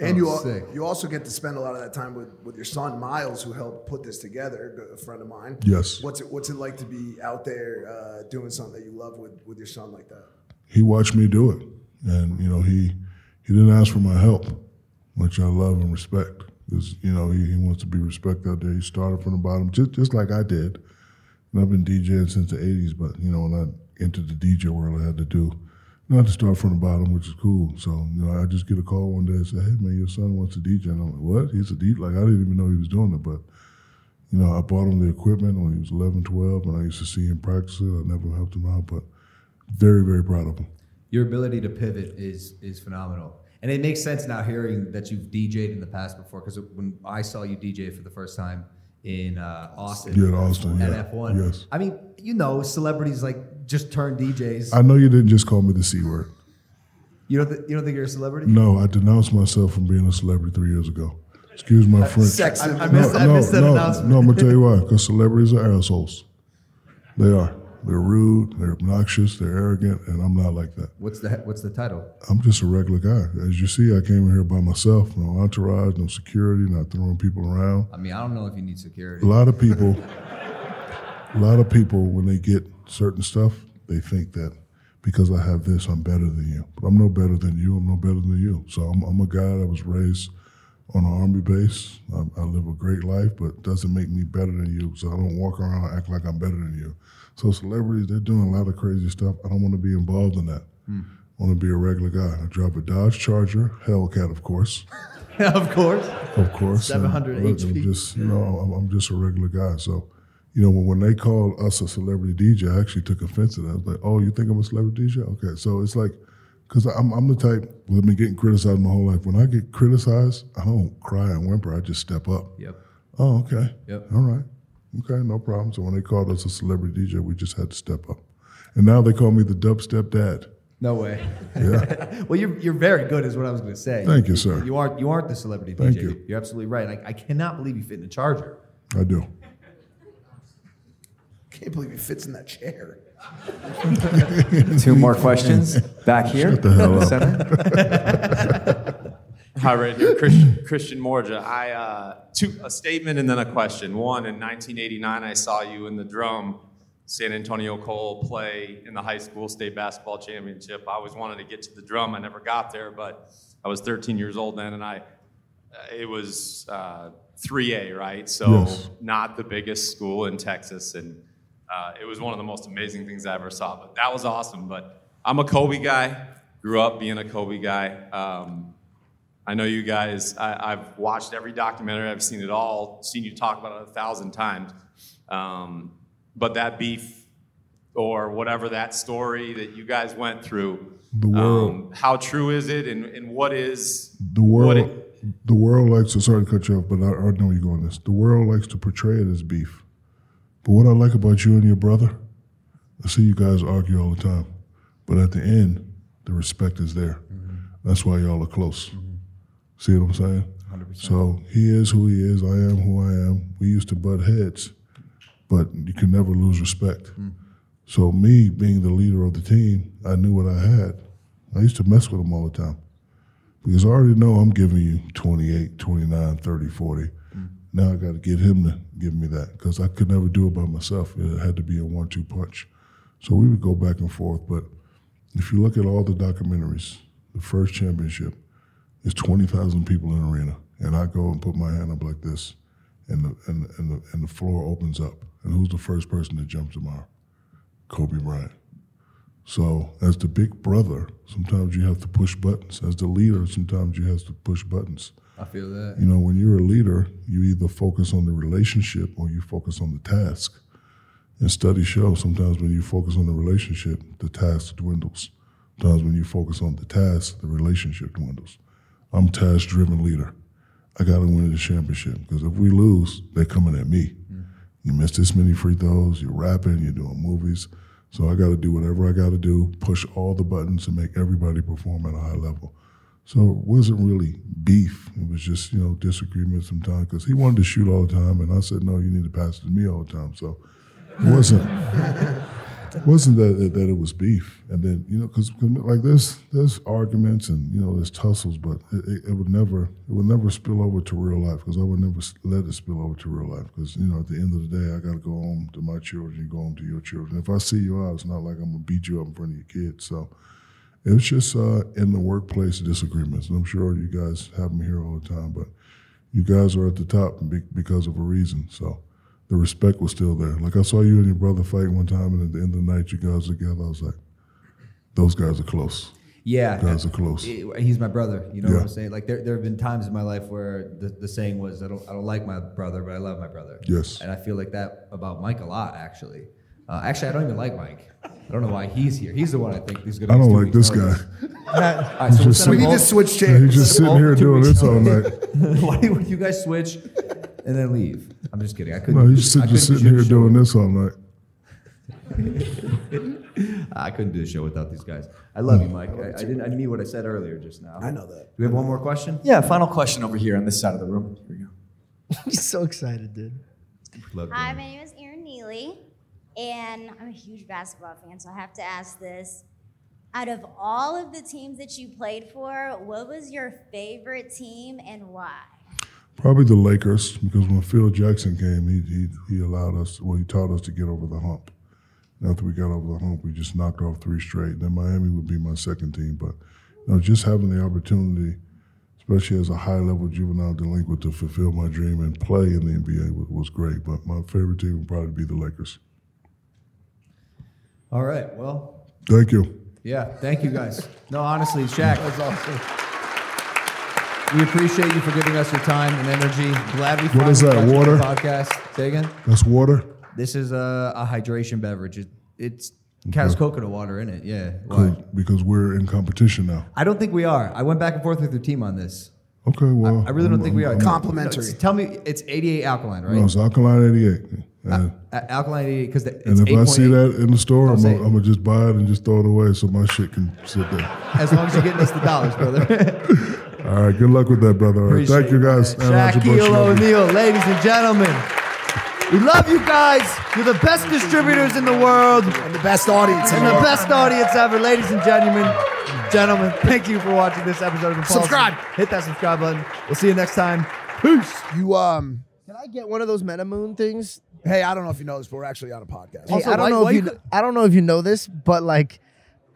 And you, Oh, al- sick. you also get to spend a lot of that time with, with your son Miles, who helped put this together, a friend of mine. Yes. What's it What's it like to be out there uh, doing something that you love with, with your son like that? He watched me do it. And, you know, he, he didn't ask for my help, which I love and respect. Because, you know, he, he wants to be respected out there. He started from the bottom, just, just like I did. And I've been DJing since the 80s, but, you know, when I entered the DJ world, I had to do, you know, I had to start from the bottom, which is cool. So, you know, I just get a call one day and say, hey, man, your son wants to DJ. And I'm like, what? He's a DJ? Like, I didn't even know he was doing it, but, you know, I bought him the equipment when he was 11, 12, and I used to see him practice it. I never helped him out, but very, very proud of him. Your ability to pivot is is phenomenal, and it makes sense now hearing that you've DJed in the past before. Because when I saw you DJ for the first time in uh, Austin, Yeah, Austin, at yeah. F1, Yes. I mean, you know, celebrities like just turn DJs. I know you didn't just call me the C word. you don't th- you don't think you're a celebrity? No, I denounced myself from being a celebrity three years ago. Excuse my uh, French. sexist. I- I no, missed- I no, missed that no, announcement. no, I'm gonna tell you why. Because celebrities are assholes. They are. They're rude. They're obnoxious. They're arrogant, and I'm not like that. What's the what's the title? I'm just a regular guy. As you see, I came in here by myself. No entourage, no security, not throwing people around. I mean, I don't know if you need security. A lot of people, a lot of people, when they get certain stuff, they think that because I have this, I'm better than you. But I'm no better than you. I'm no better than you. So I'm, I'm a guy that was raised on an army base. I, I live a great life, but doesn't make me better than you. So I don't walk around and act like I'm better than you. So celebrities, they're doing a lot of crazy stuff. I don't want to be involved in that. I want to be a regular guy. I drive a Dodge Charger, Hellcat, of course. of course. Of course. 700 And, uh, HP. I'm just, you know, I'm, I'm just a regular guy. So, you know, when, when they called us a celebrity DJ, I actually took offense to that. I was like, oh, you think I'm a celebrity DJ? Okay. So it's like, because I'm, I'm the type, well, I've been getting criticized my whole life. When I get criticized, I don't cry and whimper. I just step up. Yep. Oh, okay. Yep. All right. Okay, no problem. So when they called us a celebrity DJ, we just had to step up. And now they call me the dubstep dad. No way. Yeah. well, you're you're very good, is what I was going to say. Thank you, sir. You aren't you aren't the celebrity Thank DJ. you. You're absolutely right. I, I cannot believe you fit in a charger. I do. Can't believe he fits in that chair. Two more questions back here. Shut the hell up. center. Hi, right here, Christian, Christian Morja. I uh, two a statement and then a question. One, in 1989, I saw you in the drum, San Antonio Cole play in the high school state basketball championship. I always wanted to get to the drum. I never got there, but I was 13 years old then, and I uh, it was uh, 3A, right? So Yes. not the biggest school in Texas, and uh, it was one of the most amazing things I ever saw. But that was awesome. But I'm a Kobe guy. Grew up being a Kobe guy. Um, I know you guys. I, I've watched every documentary. I've seen it all. Seen you talk about it a thousand times. Um, but that beef, or whatever that story that you guys went through, The world. um, how true is it, and, and what is The world, it- the world likes to. Sorry to cut you off, but I, I know you're going this. The world likes to portray it as beef. But what I like about you and your brother, I see you guys argue all the time, but at the end, the respect is there. Mm-hmm. That's why y'all are close. Mm-hmm. See what I'm saying? 100%. So he is who he is. I am who I am. We used to butt heads, but you can never lose respect. Mm. So me being the leader of the team, I knew what I had. I used to mess with him all the time because I already know I'm giving you 28, 29, 30, 40. Now I got to get him to give me that because I could never do it by myself. It had to be a one-two punch. So we would go back and forth. But if you look at all the documentaries, the first championship, is 20,000 people in the arena, and I go and put my hand up like this, and the, and, and, the, and the floor opens up. And who's the first person that jumps tomorrow? Kobe Bryant. So, as the big brother, sometimes you have to push buttons. As the leader, sometimes you have to push buttons. I feel that. You know, when you're a leader, you either focus on the relationship or you focus on the task. And studies show sometimes when you focus on the relationship, the task dwindles. Sometimes when you focus on the task, the relationship dwindles. I'm a task driven leader. I got to win the championship because if we lose, they're coming at me. Mm. You missed this many free throws, you're rapping, you're doing movies. So I got to do whatever I got to do, push all the buttons and make everybody perform at a high level. So it wasn't really beef. It was just, you know, disagreement sometimes because he wanted to shoot all the time. And I said, no, you need to pass it to me all the time. So it wasn't. It wasn't that, that it was beef, and then you know, because like there's there's arguments and you know there's tussles, but it, it, would never it would never spill over to real life because I would never let it spill over to real life because you know at the end of the day I got to go home to my children, you go home to your children. If I see you out, it's not like I'm gonna beat you up in front of your kids. So it was just uh, in the workplace disagreements, and I'm sure you guys have them here all the time, but you guys are at the top be- because of a reason. So the respect was still there. Like I saw you and your brother fight one time, and at the end of the night, you guys together. I was like, those guys are close. Yeah, guys are close. He's my brother. You know Yeah. what I'm saying? Like there, there have been times in my life where the, the saying was, I don't, I don't like my brother, but I love my brother. Yes. And I feel like that about Mike a lot, actually. Uh, actually, I don't even like Mike. I don't know why he's here. He's the one I think he's going to. I don't like this guy. All right, He's so just we'll send sitting- them both- Yeah, He's just sitting here doing this all night. why do you guys switch and then leave? I'm just kidding. I couldn't. No, he's sit, I just sitting here the show doing this all night. I couldn't do the show without these guys. I love you, Mike. I, I didn't. I mean what I said earlier just now. I know that. Do we have one more question? Yeah, final question over here on this side of the room. Here we go. He's so excited, dude. Hi, my name is Erin Neely, and I'm a huge basketball fan, so I have to ask this. Out of all of the teams that you played for, what was your favorite team and why? Probably the Lakers because when Phil Jackson came, he he, he allowed us. Well, he taught us to get over the hump. And after we got over the hump, we just knocked off three straight. Then Miami would be my second team, but you know, just having the opportunity, especially as a high-level juvenile delinquent, to fulfill my dream and play in the NBA was, was great. But my favorite team would probably be the Lakers. All right. Well, Thank you. yeah. Thank you guys. No, honestly, Shaq. That's awesome. We appreciate you for giving us your time and energy. Glad we What is finally that, got you on the water? podcast. Say again. That's water. This is a, a hydration beverage. It, it's has Okay. cococonut water in it. Yeah. Why? Because we're in competition now. I don't think we are. I went back and forth with your team on this. Okay, well, I really don't think we are. Complimentary. No, tell me, it's 88 alkaline, right? No, it's Alkaline 88. And, A- alkaline because it's and if I see 8.8. that in the store, I'm gonna, just buy it and just throw it away so my shit can sit there. As long as you're getting us the dollars, brother. All right, good luck with that, brother. All right, thank you guys. Aaron Rodgers, Shaquille love you. O'Neal, ladies and gentlemen. We love you guys. You're the best distributors in the world. And the best audience. in And the the best audience ever. Ladies and gentlemen, gentlemen, thank you for watching this episode of Impaulsive. Subscribe. Hit that subscribe button. We'll see you next time. Peace. You um. Can I get one of those Metamoon things? Hey, I don't know if you know this, but we're actually on a podcast. Hey, I don't know if you, I don't know if you know this, but like,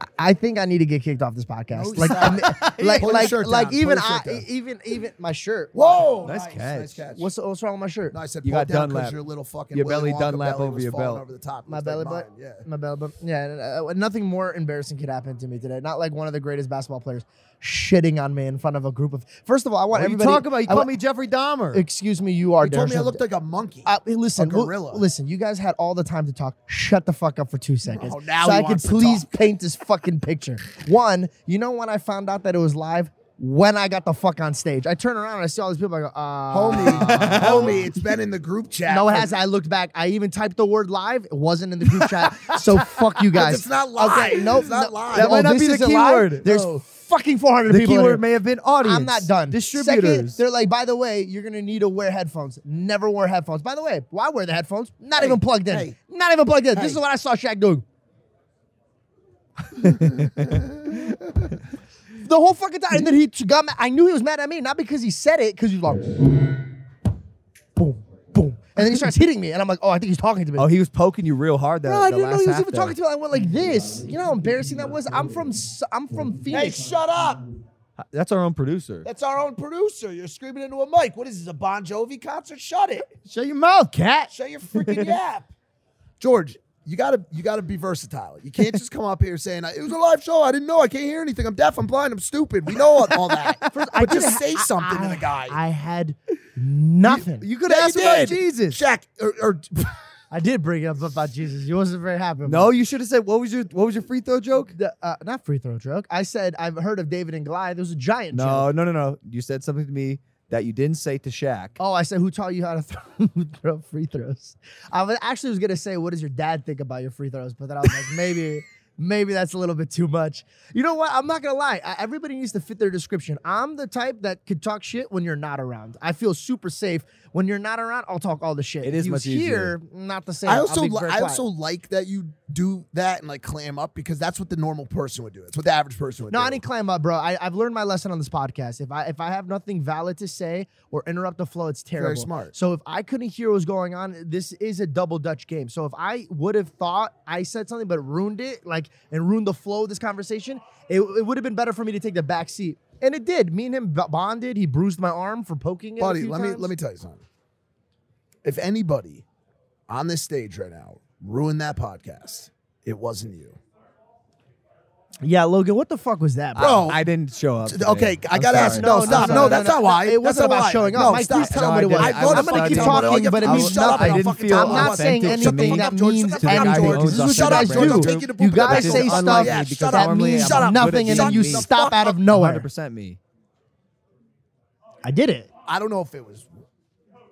I- I think I need to get kicked off this podcast. like, I mean, like, Pull your like, shirt like down. even your I, shirt down. even, even my shirt. Whoa! Nice nice, catch. Nice catch. What's what's wrong with my shirt? No, I said You pull got it down Dunlap. because your little fucking Your Willy belly Wonka Dunlap belly over was your falling belt. over the top. My It's belly like button. mine, Yeah. My belly button. Yeah, and, uh, nothing more embarrassing could happen to me today. Not like one of the greatest basketball players shitting on me in front of a group of. First of all, I want What are you everybody. talking about? You I called me Jeffrey Dahmer. Excuse me, you are. You told me I looked like a monkey. Hey, listen, A gorilla. listen. You guys had all the time to talk. Shut the fuck up for two seconds, Oh, now so I to please talk. paint this fucking picture. One, you know when I found out that it was live. When I got the fuck on stage, I turn around and I see all these people. I go, uh, homie, homie, it's been in the group chat. No, it has. I looked back. I even typed the word live. It wasn't in the group chat. So fuck you guys. It's not live. Okay, nope. It's not no- live. That might not be the keyword. There's No. Fucking 400 The people. in keyword may have been audience. I'm not done. Distributors. Second, they're like, by the way, you're gonna need to wear headphones. Never wear headphones. By the way, why wear the headphones? Not Hey, even plugged in. hey. Not even plugged in. Hey. This is what I saw Shaq doing. the whole fucking time, and then he got. Mad. I knew he was mad at me, not because he said it, because he was like, and then he starts hitting me, and I'm like, oh, I think he's talking to me. Oh, he was poking you real hard there. Bro, I the didn't know he was even there. talking to me. I went like this. You know how embarrassing that was. I'm from. I'm from Hey, Phoenix. shut up! That's our own producer. That's our own producer. You're screaming into a mic. What is this? A Bon Jovi concert? Shut it. Shut your mouth, cat. Shut your freaking yap. George, you gotta you gotta be versatile. You can't just come up here saying it was a live show. I didn't know. I can't hear anything. I'm deaf. I'm blind. I'm stupid. We know all, that. but I just didn't- say I- something to the guy. I had nothing. You could Yeah, ask you about. Jesus. Shaq or, or I did bring up about Jesus. You wasn't very happy. No, you should have said what was your what was your free throw joke? The, uh, not free throw joke. I said I've heard of David and Goliath. There was a giant. No, joke. no, no, no. You said something to me that you didn't say to Shaq. Oh, I said who taught you how to throw, throw free throws? I was, actually was gonna say what does your dad think about your free throws, but then I was like maybe. Maybe that's a little bit too much. You know what? I'm not gonna lie. I, everybody needs to fit their description. I'm the type that could talk shit when you're not around. I feel super safe when you're not around. I'll talk all the shit. It is If you much here, easier. not the same. I also li- I also like that you do that and like clam up because that's what the normal person would do. It's what the average person would No, do. I didn't clam up, bro. I, I've learned my lesson on this podcast. If I if I have nothing valid to say or interrupt the flow, it's terrible. Very smart. So if I couldn't hear what was going on, this is a double Dutch game. So if I would have thought I said something but ruined it, like and ruined the flow of this conversation, it, it would have been better for me to take the back seat. And it did. Me and him bonded. He bruised my arm for poking it. buddy. Let me let me tell you something. If anybody on this stage right now ruined that podcast, it wasn't you. Yeah, Logan, what the fuck was that, bro? I, I didn't show up. today. Okay, I I'm gotta sorry. ask. No, stop. No, that's not why. It That's wasn't not about why. showing up. No, Mike, stop. please tell No, him I what it was. didn't. I I'm gonna keep talking, but it means was- shut up, nothing. I didn't feel I'm not authentic saying to anything me. that means shut the fuck up, anything. George. This is what you Shut up, guys George. I'm do. taking You book guys say This is stuff unlike me that normally means I'm good at nothing, and then you me. stop out of nowhere. 100% me. I did it. I don't know if it was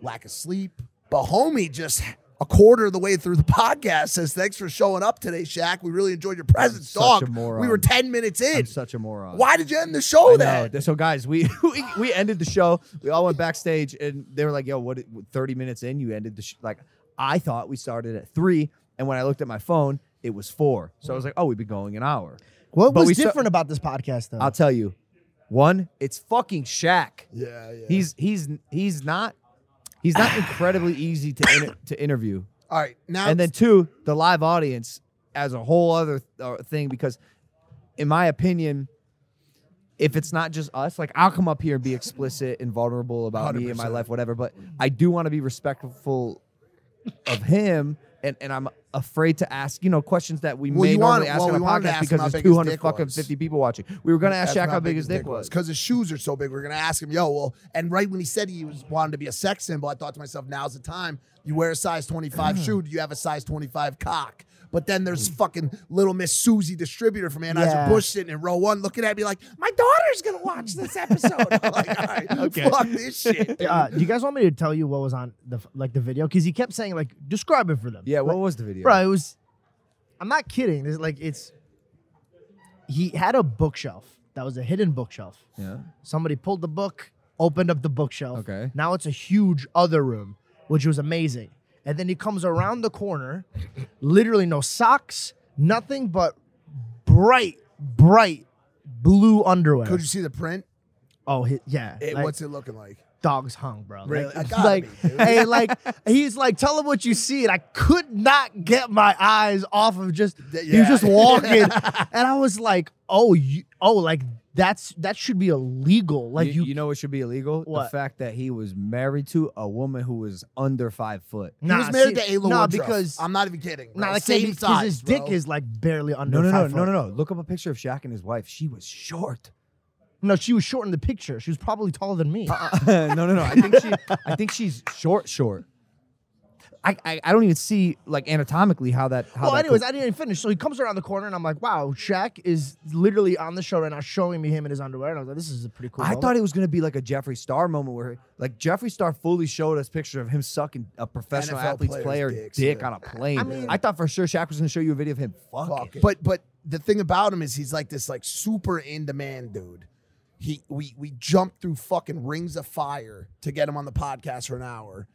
lack of sleep, but homie just a quarter of the way through the podcast says, "Thanks for showing up today, Shaq. We really enjoyed your presence, such dog. a moron. We were ten minutes in. I'm such a moron. Why did you end the show I then? know. So guys, we, we we ended the show. We all went backstage, and they were like, "Yo, what? Thirty minutes in, you ended the sh-. like." I thought we started at three, and when I looked at my phone, it was four. So I was like, "Oh, we've been going an hour." What But was we sta- different about this podcast, though? I'll tell you. One, it's fucking Shaq. Yeah, yeah. He's he's he's not he's not incredibly easy to inter- to interview. All right, now and then two, the live audience as a whole other uh, thing because, in my opinion, if it's not just us, like I'll come up here and be explicit and vulnerable about me and my life, whatever. But I do want to be respectful of him, and, and I'm afraid to ask, you know, questions that we Well, may normally wanted- ask well, on a to podcast ask because there's 200 fucking 50 people watching. We were gonna ask Shaq how big his dick was. because his shoes are so big. We are gonna ask him, yo, well, and right when he said he was wanted to be a sex symbol, I thought to myself, now's the time. You wear a size 25 shoe, do you have a size 25 cock? But then there's fucking little Miss Susie distributor from Anheuser Yeah. Busch sitting in row one, looking at me like, my daughter's gonna watch this episode. I'm like, all right, Okay. fuck this shit. Uh, do you guys want me to tell you what was on the like the video? Because he kept saying like describe it for them. Yeah, what Like, was the video? Bro, it was. I'm not kidding. This like it's. He had a bookshelf that was a hidden bookshelf. Yeah. Somebody pulled the book, opened up the bookshelf. Okay. Now it's a huge other room, which was amazing. And then he comes around the corner, literally no socks, nothing but bright, bright blue underwear. Could you see the print? Oh, hi- yeah. It, like- what's it looking like? dogs hung, bro. Really? Like, I it's gotta like be, hey, like he's like, tell him what you see, and I could not get my eyes off of just he was just walking, and I was like, oh, you, oh, like that's that should be illegal. Like you, you, you know what should be illegal? The fact that he was married to a woman who was under five foot. He was married see- to Ayla nah, Woodruff. because I'm not even kidding. nah, bro. like Same because size, his dick is like barely under. No, no, no, five no, foot. no, no. Look up a picture of Shaq and his wife. She was short. No, she was short in the picture. She was probably taller than me. Uh, uh, no, no, no. I think she. I think she's short, short. I, I, I don't even see like anatomically how that. How well, that anyways, could- I didn't even finish. So he comes around the corner, and I'm like, wow, Shaq is literally on the show right now, showing me him in his underwear, and I was like, this is a pretty cool. I moment. thought it was gonna be like a Jeffree Star moment where like Jeffree Star fully showed us picture of him sucking a professional NFL athlete's player dicks, dick yeah. on a plane. I mean, I, thought for sure Shaq was gonna show you a video of him fucking. But but the thing about him is he's like this like super in demand dude. He we we jumped through fucking rings of fire to get him on the podcast for an hour.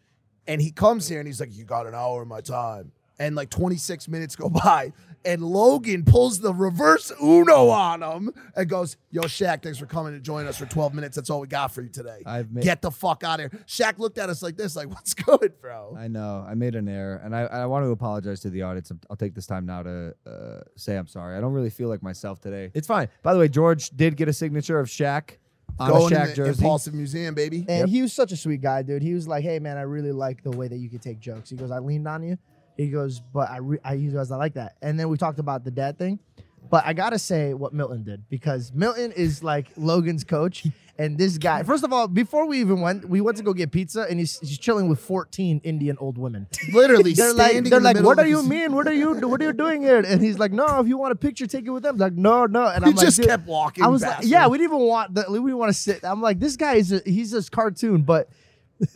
And he comes here and he's like, You got an hour of my time. And like 26 minutes go by, and Logan pulls the reverse Uno on him and goes, Yo, Shaq, thanks for coming to join us for 12 minutes. That's all we got for you today. I've ma- Get the fuck out of here. Shaq looked at us like this, like, What's good, bro? I know I made an error, and I, I want to apologize to the audience. I'll take this time now to uh, say I'm sorry. I don't really feel like myself today. It's fine. By the way, George did get a signature of Shaq on Going a Shaq the jersey. Impaulsive Museum, baby. And he was such a sweet guy, dude. He was like, "Hey, man, I really like the way that you could take jokes." He goes, "I leaned on you." He goes, but I, re- I he goes, I like that. And then we talked about the dad thing. But I gotta say what Milton did because Milton is like Logan's coach, and this guy. First of all, before we even went, we went to go get pizza, and he's, he's chilling with fourteen Indian old women. Literally they're like, they're the like, what are you mean? What are you? What are you doing here? And he's like, no, if you want a picture, take it with them. Like, no, no. And He I'm like, just kept walking, I was like, yeah, we didn't even want the, we didn't want to sit. I'm like, this guy is a, he's this cartoon, but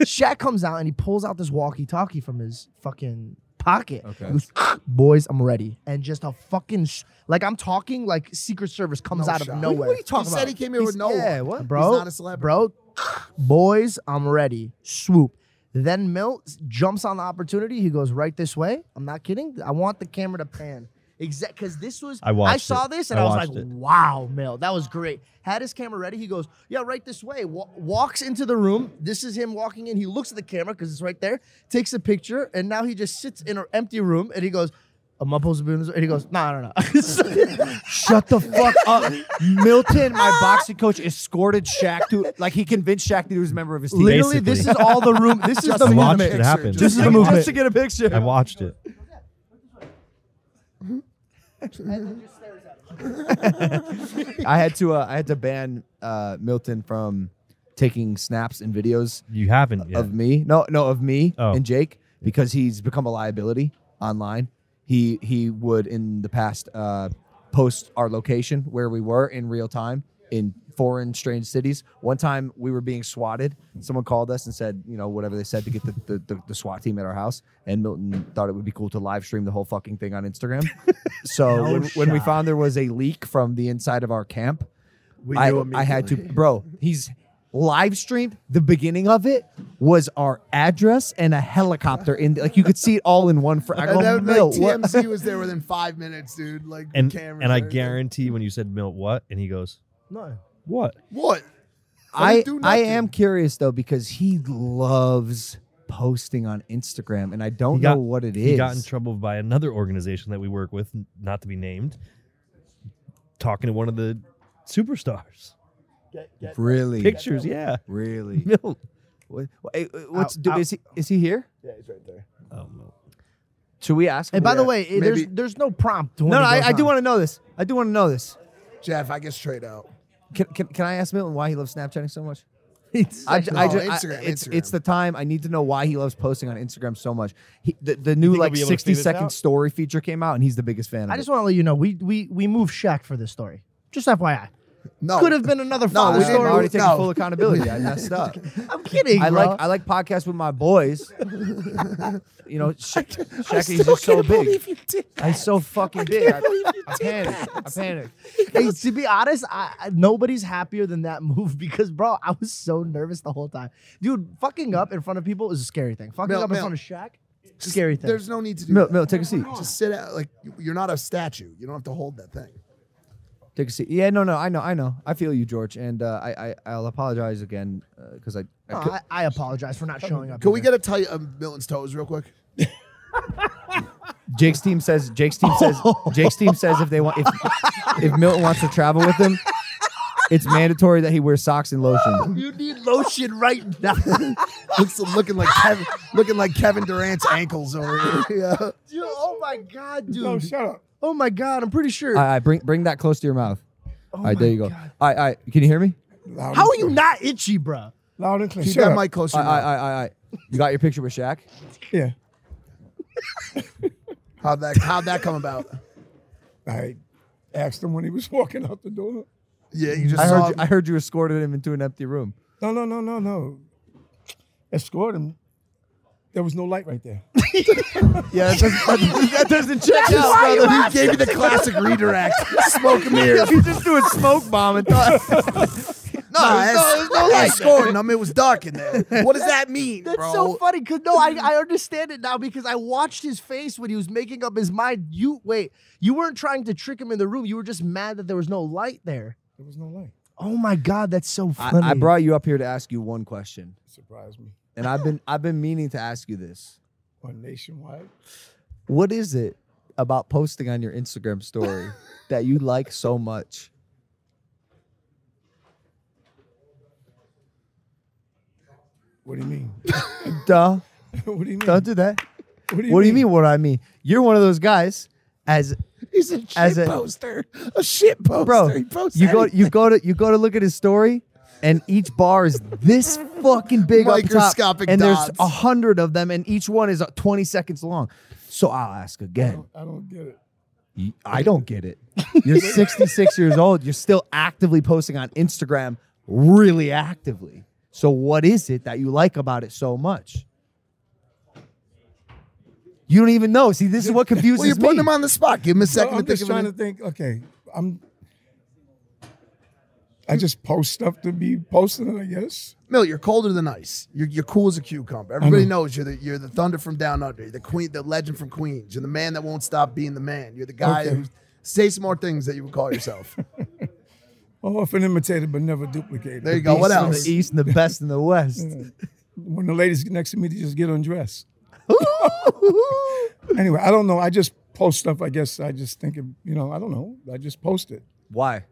Shaq comes out and he pulls out this walkie-talkie from his fucking pocket. Okay. He goes, boys, I'm ready. And just a fucking sh- like I'm talking like Secret Service comes No out shot. of nowhere. What are you talking He said about? he came here with He's- no yeah, one. what? He's bro? not a celebrity. Bro, boys, I'm ready. Swoop. Then Milt jumps on the opportunity. He goes right this way. I'm not kidding. I want the camera to pan. Exact because this was I watched saw it. this and I I, was like, it. wow, Milt, that was great. Had his camera ready. He goes, yeah, right this way. Wa- walks into the room. This is him walking in. He looks at the camera because it's right there. Takes a picture, and now he just sits in an empty room and he goes. Am I supposed to be in this? And he goes, no, no, no. Shut the fuck up. Milton, my boxing coach, escorted Shaq to like he convinced Shaq that he was a member of his team. Literally, this is all the room. This is Just the to get a movement. it happen. This is to- the movement. Just to get a picture. I watched it. I had to uh, I had to ban uh, Milton from taking snaps and videos. You haven't yet. of me. No, no, of me Oh. and Jake because he's become a liability online. He he would in the past uh, post our location where we were in real time in foreign strange cities. One time we were being swatted. Someone called us and said, you know, whatever they said to get the, the, the, the SWAT team at our house. And Milton thought it would be cool to live stream the whole fucking thing on Instagram. so No when, when we found there was a leak from the inside of our camp, We I, I had to, bro. He's live streamed. The beginning of it was our address and a helicopter in. Like you could see it all in one. frame. I And go, then, like, Milt, what?" TMZ was there within five minutes, dude. Like And cameras and I guarantee when you said Milt what, and he goes, No. What? What? I do I am curious though because he loves posting on Instagram, and I don't He got- know what it is. He got in trouble by another organization that we work with, not to be named, talking to one of the superstars. really Pictures, yeah. really. Milt. What, what- eh, what's Ow, do, ow. is he is he here? Yeah, he's right there. Oh, Milt. Should we ask? him? And by the way, it- there's maybe- there's no prompt. no, no, I, I do want to know this. I do want to know this. Jeff, I get straight out. Can, can, can I ask Milton why he loves Snapchatting so much? It's I, like- ju- I Oh, ju- I- Instagram, it's Instagram. it's the time. I need to know why he loves posting on Instagram so much. He, the the new think like he'll be able to sixty figure this second out? story feature came out, and he's the biggest fan. Of I it. just want to let you know we we we moved Shaq for this story. Just FYI. No, Could have been another No, we I'm didn't- story. already taking full accountability. I messed up. I'm kidding. I bro. like I like podcasts with my boys. you know, Sha- still is just so can't big. believe you did that. He's so fucking big. I, can't believe you I did panicked. I that. panicked. Hey, to be honest, I, I- nobody's happier than that move because, bro, I was so nervous the whole time. Dude, fucking up in front of people is a scary thing. Fucking up in front of Shaq, scary thing. There's no need to do Milt, that. Take a seat. Just sit out. Like you're not a statue. You don't have to hold that thing. Take a seat. Yeah, no, no, I know, I know. I feel you, George, and uh, I, I, I'll apologize again because I, I, No, could- I, I apologize for not showing up. Can we get a tight of Milton's toes real quick? Jake's team says Jake's team says Jake's team says if they want if if Milton wants to travel with him, it's mandatory that he wears socks and lotion. You need lotion right now. Looks looking like Kevin, looking like Kevin Durant's ankles over here. Yeah. Dude, oh my god, dude. No, shut up. Oh my god, I'm pretty sure. All right, bring bring that close to your mouth. Oh all right, there you go. All right, all right, can you hear me? How are you not itchy, bro? Loud and clear. Keep Shut that up. mic closer. All to right, your all mouth. right, all right. You got your picture with Shaq? Yeah. How'd that How'd that come about? I asked him when he was walking out the door. Yeah, you just I saw. heard you, I heard you escorted him into an empty room. No, no, no, no, no. Escort him. There was no light right there. Yeah, that doesn't, that, that doesn't check Just- out, brother. he gave you the classic redirect. Smoke and mirrors. You just do a smoke bomb and thought. No, there's no- there's no light escorting them. It was dark in there. What does that mean, That's bro? so funny because no, I, I understand it now because I watched his face when he was making up his mind. You wait, you weren't trying to trick him in the room. You were just mad that there was no light there. There was no light. Oh my god, that's so I, funny. I brought you up here to ask you one question, Surprised me. And I've been I've been meaning to ask you this. On nationwide. What is it about posting on your Instagram story that you like so much? What do you mean? Duh. what do you mean? Don't do that. What do you, mean? What do I mean? You're one of those guys as He's a shit as a poster. A shit poster. bro. You go anything. you go to you go to look at his story, and each bar is this fucking big up top, Microscopic and there's a hundred of them, and each one is uh, 20 seconds long. So I'll ask again. I don't get it. You- I don't get it. You're 66 years old. You're still actively posting on Instagram, really actively. So what is it that you like about it so much? You don't even know. See, this is what confuses me. Well, you're me. putting him on the spot. Give him a second No, I'm to think just of trying it. to think. Okay, I'm. I just post stuff to be posted, I guess. Mill, you're colder than ice. You're, you're cool as a cucumber. Everybody know. knows you're the you're the thunder from down under. You're the queen, the legend from Queens. You're the man that won't stop being the man. You're the guy Okay. who say some more things that you would call yourself. Well, often imitated but never duplicated. There you go. What else? the east and the best in the west. When the ladies get next to me, they just get undressed. anyway, I don't know. I just post stuff. I guess I just think of you know. I don't know. I just post it. Why?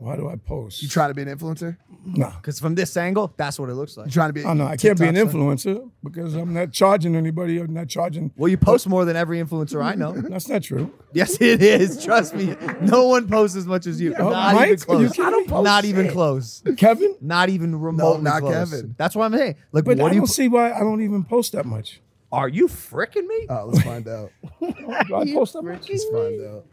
Why do I post? You trying to be an influencer? No. Because from this angle, that's what it looks like. You trying to be? Oh no, I can't be an TikTok star? influencer because I'm not charging anybody. I'm not charging. Well, you post more than every influencer I know. That's not true. Yes, it is. Trust me. No one posts as much as you. Oh, not Mike? even Are you close. I don't post not even shit. close. Kevin? Not even remotely not close. Kevin. That's what I'm saying. Like, But what I do you? don't see why I don't even post that much. Are you fricking me? Oh, let's find out. Do I post that much? Let's find out.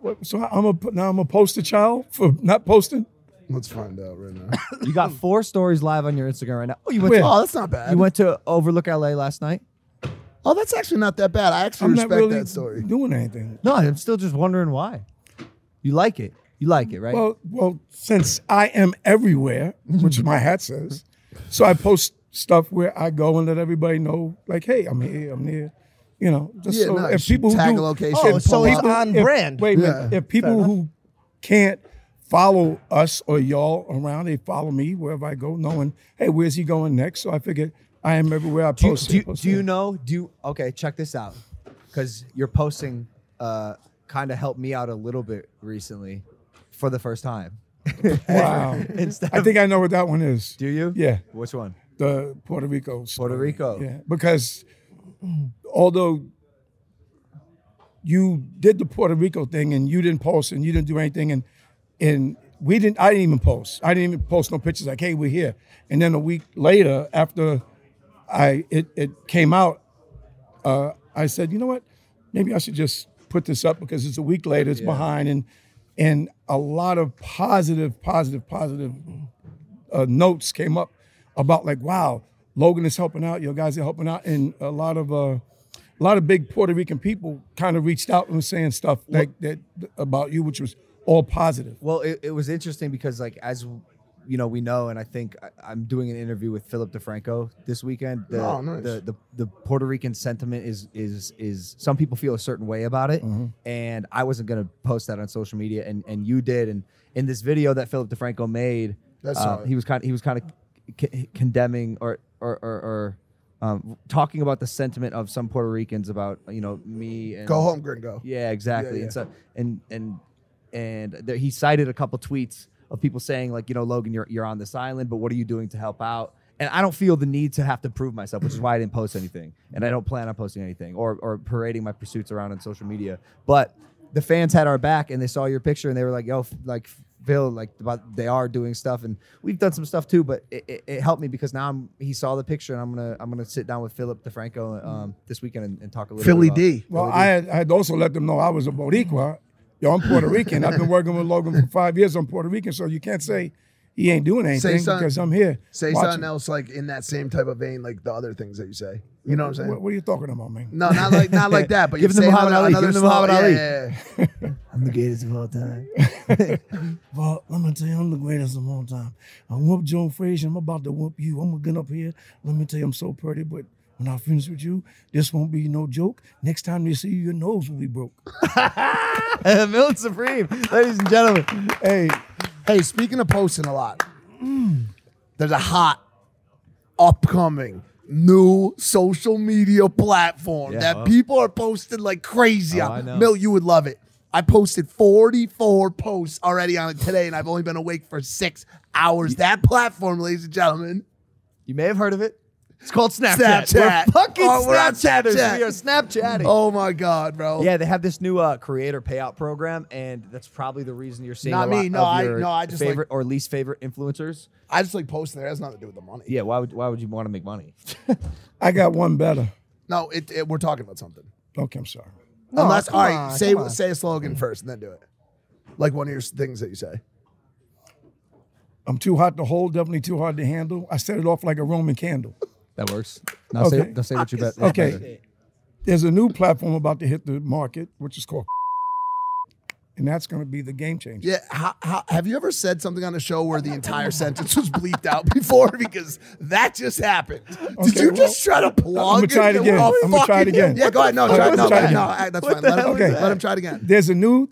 What, so I'm a now I'm a poster child for not posting. Let's find out right now. You got four stories live on your Instagram right now. Oh, you went. Where? To, Oh, that's not bad. you went to Overlook LA last night. Oh, that's actually not that bad. I actually I'm respect not really that story. doing anything. No, I'm still just wondering why. You like it. You like it, right? Well, well, since I am everywhere, which my hat says, so I post stuff where I go and let everybody know, like, hey, I'm here, I'm here. You know, just Yeah, so nice. if people who Tag do, location. Oh, so it's on if- brand. Wait a minute. Yeah. If people who can't follow us or y'all around, they follow me wherever I go, knowing, hey, where's he going next? So I figured I am everywhere I do you, post. do, you, post do you know? Do you, okay? Check this out, because your posting uh, kind of helped me out a little bit recently, for the first time. Wow. Instead I think I know what that one is. Do you? Yeah. Which one? The Puerto Rico. Puerto story. Rico. Yeah. Because although you did the Puerto Rico thing and you didn't post and you didn't do anything and and we didn't I didn't even post. I didn't even post no pictures like, hey, we're here. And then a week later, after I it, it came out, uh, I said, you know what? Maybe I should just put this up because it's a week later, it's Yeah. behind and and a lot of positive, positive, positive uh, notes came up about like, wow, Logan is helping out, your guys are helping out, and a lot of uh, a lot of big Puerto Rican people kind of reached out and was saying stuff like that about you, which was all positive. Well, it, it was interesting because, like, as you know, we know, and I think I, I'm doing an interview with Philip DeFranco this weekend. The, Oh, nice. the, the the Puerto Rican sentiment is is is some people feel a certain way about it, Mm-hmm. and I wasn't gonna post that on social media, and and you did, and in this video that Philip DeFranco made, I uh, he was kind he was kind of c- condemning or or or. or um, talking about the sentiment of some Puerto Ricans about you know me and Go home, gringo. yeah, exactly. yeah. And so and and and there, he cited a couple tweets of people saying like, you know, Logan, you're you're on this island, but what are you doing to help out? And I don't feel the need to have to prove myself, which is why I didn't post anything, and I don't plan on posting anything or or parading my pursuits around on social media. But the fans had our back, and they saw your picture, and they were like, "Yo, like Phil, like about they are doing stuff, and we've done some stuff too." But it, it, it helped me because now I'm he saw the picture, and I'm gonna I'm gonna sit down with Philip DeFranco um, this weekend and, and talk a little Philly bit about D. Well, I had, I had also let them know I was a Boricua. Yo, I'm Puerto Rican. I've been working with Logan for five years. I'm Puerto Rican, so you can't say he ain't doing Say anything something- because I'm here. Say watching. something else like in that same type of vein, like the other things that you say. You know what I'm saying? What, what are you talking about, man? No, not like not like that. But Give you're him saying Muhammad another- Ali. another Give him the Muhammad Ali. yeah, yeah, yeah. I'm the greatest of all time. Well, let me tell you, I'm the greatest of all time. I whooped Joe Frazier. I'm about to whoop you. I'm gonna get up here. Let me tell you, I'm so pretty, but when I finish with you, this won't be no joke. Next time they see you, your nose will be broke. Milton Supreme, ladies and gentlemen. Hey, hey. Speaking of posting a lot, there's a hot, upcoming new social media platform Yeah. that Oh. people are posting like crazy Oh, on. I know. Mill, you would love it. I posted 44 posts already on it today, and I've only been awake for six hours. that platform, ladies and gentlemen, You may have heard of it. It's called Snapchat. Snapchat. We're fucking Oh, we're Snapchatters. Snapchat. We are Snapchatting. Oh my god, bro. Yeah, they have this new uh, creator payout program, and that's probably the reason you're seeing Not a lot me. No, of I- your no, I just like- favorite or least favorite influencers. I just like posting there. It has nothing to do with the money. Yeah, why would why would you want to make money? I got one better. No, it, it- we're talking about something. Okay, I'm sorry. No, Unless, come all right, on, say come on. say a slogan first and then do it. Like one of your things that you say. I'm too hot to hold, definitely too hard to handle. I set it off like a Roman candle. That works. Now say, now say what you bet. is Okay. better. There's a new platform about to hit the market, which is called, and that's going to be the game changer. Yeah. How, how, have you ever said something on a show where the entire sentence was bleeped out before? Because that just happened. Did Okay, you just try to plug? I'm gonna try it it? again. I'm gonna try it again. Yeah, go ahead. No, Okay, try, let's no, try it no, again. no, that's fine. Let him, Okay. let him try it again. There's a new,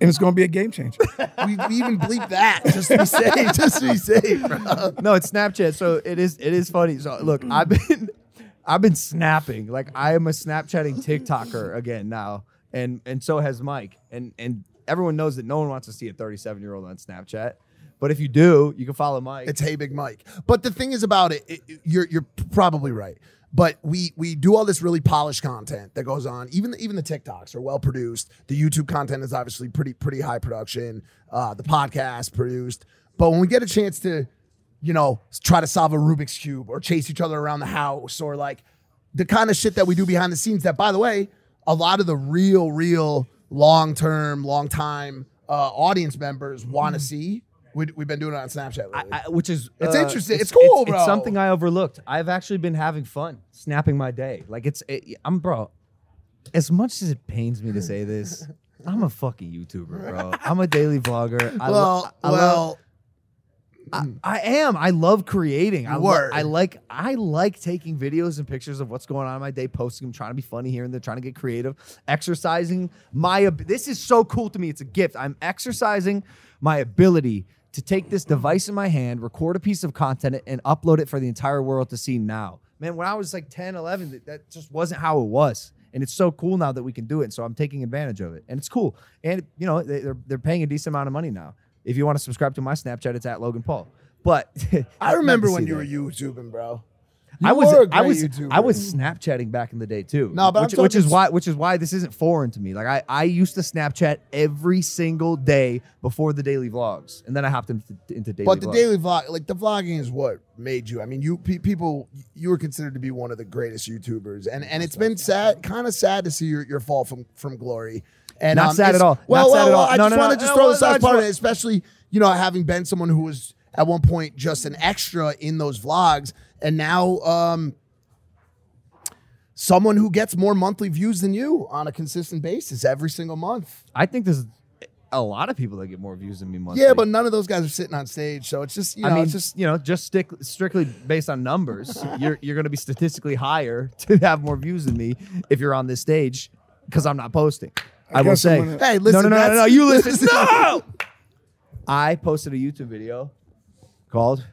and it's going to be a game changer. We, we even bleep that just to be safe. Just to be safe, bro. no, it's Snapchat. So it is it is funny. So look, I've been I've been snapping. Like I am a Snapchatting TikToker again now. And and so has Mike. And and everyone knows that no one wants to see a 37 year old on Snapchat. But if you do, you can follow Mike. It's Hey Big Mike. But the thing is about it, it- you're you're probably right. But we we do all this really polished content that goes on. Even the, even the TikToks are well produced. The YouTube content is obviously pretty pretty high production. Uh, the podcast produced. But when we get a chance to, you know, try to solve a Rubik's cube or chase each other around the house or like the kind of shit that we do behind the scenes. That by the way, a lot of the real real long term, long time uh, audience members want to see. We, we've been doing it on Snapchat lately. I- which is It's uh, interesting. It's cool, it's, bro. something I overlooked. I've actually been having fun snapping my day. Like it's it, I'm bro. As much as it pains me to say this, I'm a fucking YouTuber, bro. I'm a daily vlogger. I lo- Well, I love- well, I, mm. I am. I love creating. I, lo- I like. I like taking videos and pictures of what's going on in my day, posting them, trying to be funny here and there, trying to get creative, exercising my. ab- This is so cool to me. It's a gift. I'm exercising my ability to take this device in my hand, record a piece of content, and upload it for the entire world to see now. Man, when I was like 10, 11, that, that just wasn't how it was. And it's so cool now that we can do it. And so I'm taking advantage of it. And it's cool. And, you know, they, they're, they're paying a decent amount of money now. If you want to subscribe to my Snapchat, it's at Logan Paul. But I remember when you that. were YouTubing, bro. I was I was YouTuber. I was Snapchatting back in the day too. No, but I'm which, which is why which is why this isn't foreign to me. Like I I used to Snapchat every single day before the daily vlogs, and then I hopped into, into daily. But the vlogs. daily vlog, like the vlogging, is what made you. I mean, you pe- people, you were considered to be one of the greatest YouTubers, and and it's been sad, kind of sad to see your, your fall from from glory. And Not um, sad at all. Not Well, sad well, at all. well, I No, just no, want no, to just throw well, this no, I as just part of it, especially you know having been someone who was at one point just an extra in those vlogs, and now um, someone who gets more monthly views than you on a consistent basis every single month. I think there's a lot of people that get more views than me monthly. Yeah, but none of those guys are sitting on stage, so it's just you know, I mean, it's just you know, just stick strictly based on numbers. you're you're going to be statistically higher to have more views than me if you're on this stage because I'm not posting. I, will guess say, I'm gonna- Hey, listen, no, no, no, no, no, you listen. listen. no, I posted a YouTube video called.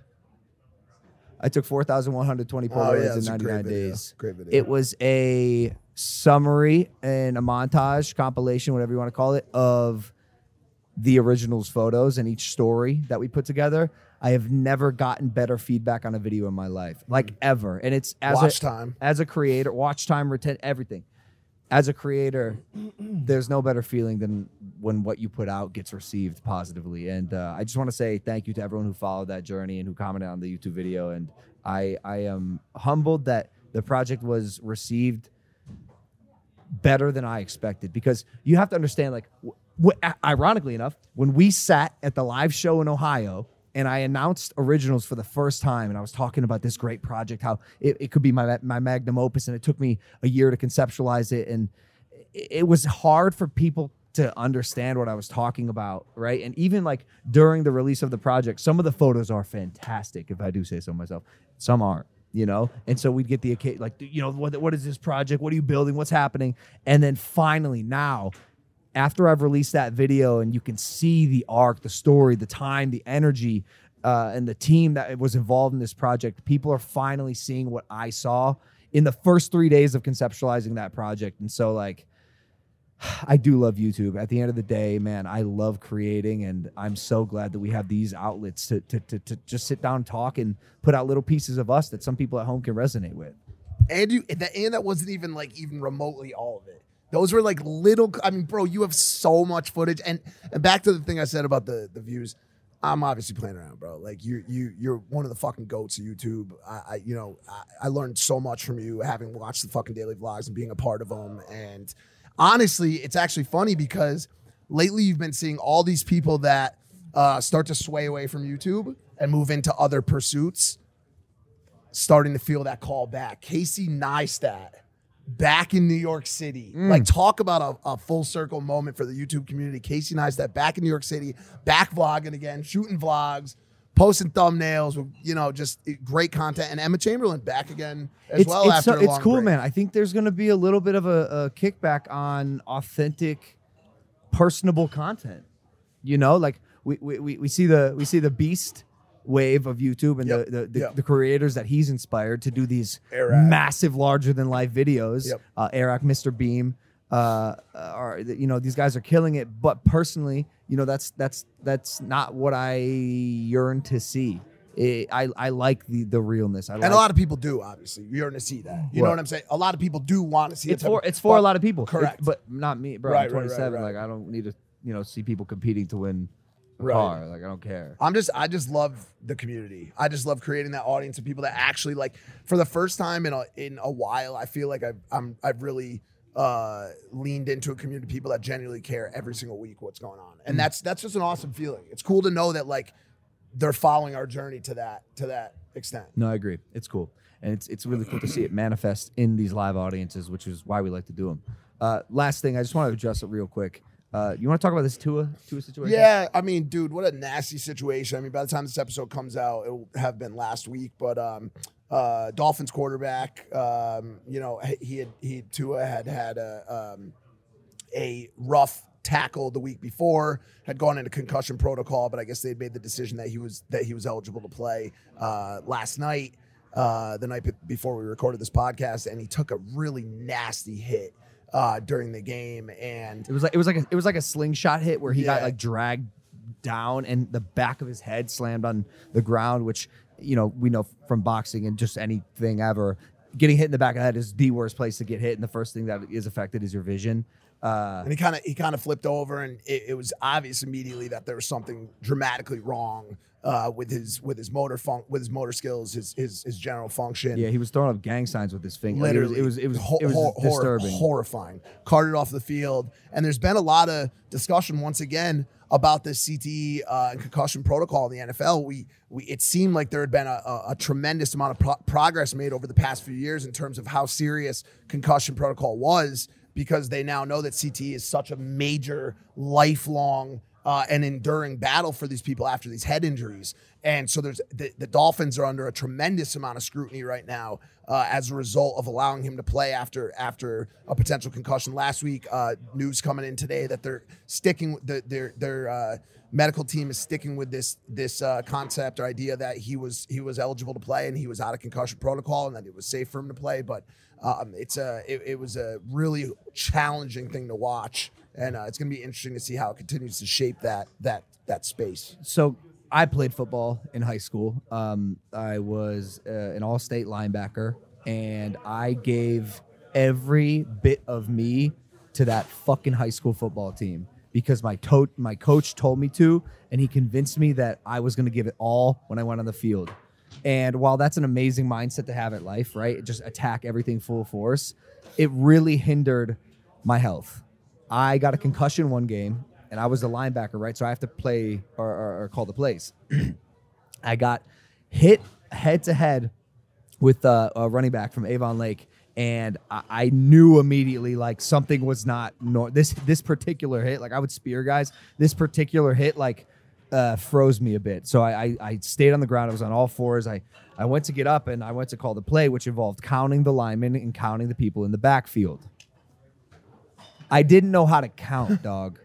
I took 4,120 Oh, yeah, in it's a great 99 days. Great video. It was a summary and a montage, compilation, whatever you want to call it, of the originals photos and each story that we put together. I have never gotten better feedback on a video in my life, like mm. ever. And it's as Watch a, time. as a creator, watch time, retent everything. As a creator, there's no better feeling than when what you put out gets received positively. And uh, I just want to say thank you to everyone who followed that journey and who commented on the YouTube video. And I I am humbled that the project was received better than I expected because you have to understand, like, w- ironically enough, when we sat at the live show in Ohio and I announced originals for the first time, and I was talking about this great project, how it, it could be my my magnum opus, and it took me a year to conceptualize it, and it, was hard for people to understand what I was talking about, right? And even like during the release of the project, some of the photos are fantastic, if I do say so myself. Some aren't you know and so we'd get the like you know what, what is this project what are you building what's happening and then finally now after i've released that video and you can see the arc the story the time the energy uh, and the team that was involved in this project people are finally seeing what i saw in the first three days of conceptualizing that project and so like I do love YouTube. At the end of the day, man, I love creating, and I'm so glad that we have these outlets to to to, to just sit down, and talk, and put out little pieces of us that some people at home can resonate with. And you and that, and that wasn't even like even remotely all of it. Those were like little. I mean, bro, you have so much footage. And and back to the thing I said about the the views. I'm obviously playing around, bro. Like you, you, you're one of the fucking goats of YouTube. I, I you know, I, I learned so much from you, having watched the fucking daily vlogs and being a part of them. And honestly, it's actually funny because lately you've been seeing all these people that uh, start to sway away from YouTube and move into other pursuits, starting to feel that call back. Casey Neistat back in New York City. Mm. Like, talk about a, a full circle moment for the YouTube community. Casey Neistat back in New York City, back vlogging again, shooting vlogs. Posting thumbnails with you know just great content, and Emma Chamberlain back again as it's, well it's, after so- it's cool, break. man. I think there's going to be a little bit of a, a kickback on authentic, personable content. You know, like we, we, we, we see the we see the beast wave of YouTube and Yep, the the, the, yep. the creators that he's inspired to do these massive, larger than life videos. Yep. Uh, Eric, MrBeast, uh, are you know these guys are killing it. But personally, you know that's that's that's not what I yearn to see. It, I I like the the realness. I and like, a lot of people do, obviously. You're going to see that. You know What? I'm saying? A lot of people do want to see it's it. for it's for a lot of people. It- Correct. but not me, bro. Right, I'm right, right, 27. right. Like I don't need to, you know, see people competing to win a Right. car. Like I don't care. I'm just I just love the community. I just love creating that audience of people that actually like for the first time in a in a while, I feel like I've I'm I've really uh leaned into a community of people that genuinely care every single week what's going on. And Mm. that's that's just an awesome feeling. It's cool to know that like they're following our journey to that to that extent. No, I agree. It's cool, and it's it's really cool to see it manifest in these live audiences, which is why we like to do them. Uh, last thing, I just want to address it real quick. Uh, you want to talk about this Tua Tua situation? Yeah, I mean, dude, what a nasty situation. I mean, by the time this episode comes out, it will have been last week. But um, uh, Dolphins quarterback, um, you know, he- had he Tua had had a um, a rough tackle the week before, had gone into concussion protocol, but I guess they'd made the decision that he was that he was eligible to play uh, last night, uh, the night be- before we recorded this podcast, and he took a really nasty hit uh, during the game, and It was like it was like a, it was like a slingshot hit where he got like dragged down and the back of his head slammed on the ground, which you know we know from boxing and just anything ever. Getting hit in the back of the head is the worst place to get hit, and the first thing that is affected is your vision. Uh, and he kind of he kind of flipped over, and it, it was obvious immediately that there was something dramatically wrong uh, with his with his motor fun- with his motor skills, his his, his general function. yeah, he was throwing up gang signs with his finger. Literally, it was it was it was, ho- it was hor- hor- disturbing. horrifying. Carted off the field, and there's been a lot of discussion once again about this CTE uh, and concussion protocol in the NFL. We we it seemed like there had been a, a, a tremendous amount of pro- progress made over the past few years in terms of how serious concussion protocol was, because they now know that CTE is such a major lifelong uh, and enduring battle for these people after these head injuries. And so there's the, the Dolphins are under a tremendous amount of scrutiny right now uh, as a result of allowing him to play after after a potential concussion. Last week, uh, news coming in today that they're sticking the, their their uh, medical team is sticking with this this uh, concept or idea that he was he was eligible to play and he was out of concussion protocol and that it was safe for him to play. But um, it's a it, it was a really challenging thing to watch, and uh, it's going to be interesting to see how it continues to shape that that that space. so I played football in high school. Um, I was uh, an all-state linebacker, and I gave every bit of me to that fucking high school football team because my to- my coach told me to, and he convinced me that I was going to give it all when I went on the field. And while that's an amazing mindset to have at life, right? Just attack everything full force. It really hindered my health. I got a concussion one game, and I was the linebacker, right? So I have to play or, or, or call the plays. I got hit head to head with a running back from Avon Lake, and I, I knew immediately like something was not nor- this this particular hit. Like I would spear guys, this particular hit like uh, froze me a bit. So I, I I stayed on the ground. I was on all fours. I I went to get up and I went to call the play, which involved counting the linemen and counting the people in the backfield. I didn't know how to count, dog.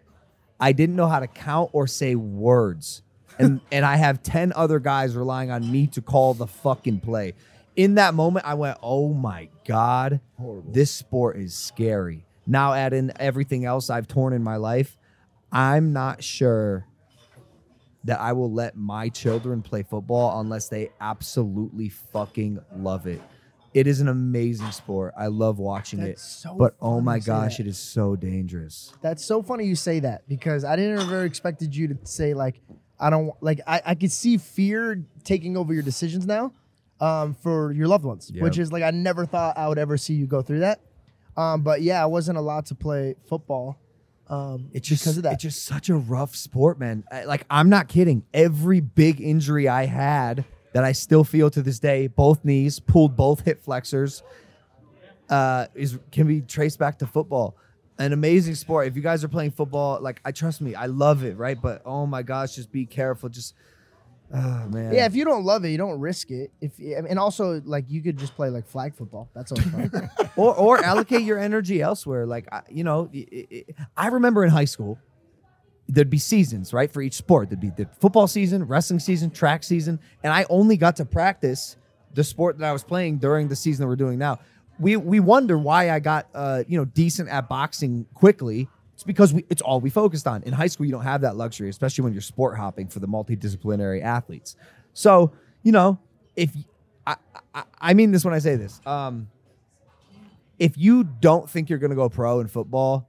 I didn't know how to count or say words. And and I have 10 other guys relying on me to call the fucking play. In that moment, I went, "Oh my god, this sport is scary." now add in everything else I've torn in my life, I'm not sure that I will let my children play football unless they absolutely fucking love it. It is an amazing sport. I love watching That's it. so but oh my gosh, that. it is so dangerous. That's so funny you say that because I didn't ever expected you to say like I don't like I, I could see fear taking over your decisions now um, for your loved ones, Yep. which is like I never thought I would ever see you go through that. Um, but yeah, I wasn't allowed to play football um, It's just because of that. It's just such a rough sport, man. I- like I'm not kidding. Every big injury I had that I still feel to this day, both knees, pulled both hip flexors, uh, is can be traced back to football. An amazing sport. If you guys are playing football, like I trust me, I love it, right? But oh my gosh, just be careful. Just oh man. yeah, if you don't love it, you don't risk it. If and also like you could just play like flag football. That's all. or or allocate your energy elsewhere. Like I- you know, i- i- I remember in high school, there'd be seasons right for each sport. There'd be the football season, wrestling season, track season, and I only got to practice the sport that I was playing during the season that we're doing now. We we wonder why I got uh you know decent at boxing quickly. It's because we, it's all we focused on. In high school, you don't have that luxury, especially when you're sport hopping for the multidisciplinary athletes. So you know, if I, I, I mean this when I say this, um, if you don't think you're going to go pro in football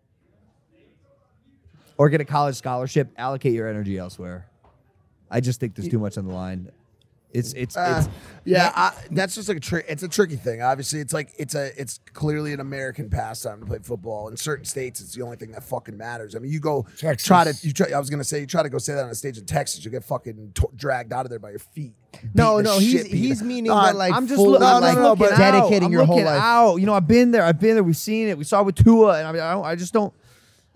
or get a college scholarship, allocate your energy elsewhere. I just think there's too much on the line. It's it's Uh, it's yeah, I, that's just like a trick. It's a tricky thing. Obviously, it's like it's a it's clearly an American pastime to play football. In certain states, it's the only thing that fucking matters. I mean, you go Texas. try to you try. I was gonna say you try to go say that on a stage in Texas, you get fucking t- dragged out of there by your feet. No, no, he's- he's meaning No, that, like, I'm just fully, looking, No, I'm no, just no, no, looking but out. dedicating I'm your whole looking life. out. You know, I've been there. I've been there. We've seen it. We saw it with Tua, and I mean, I, don't, I just don't.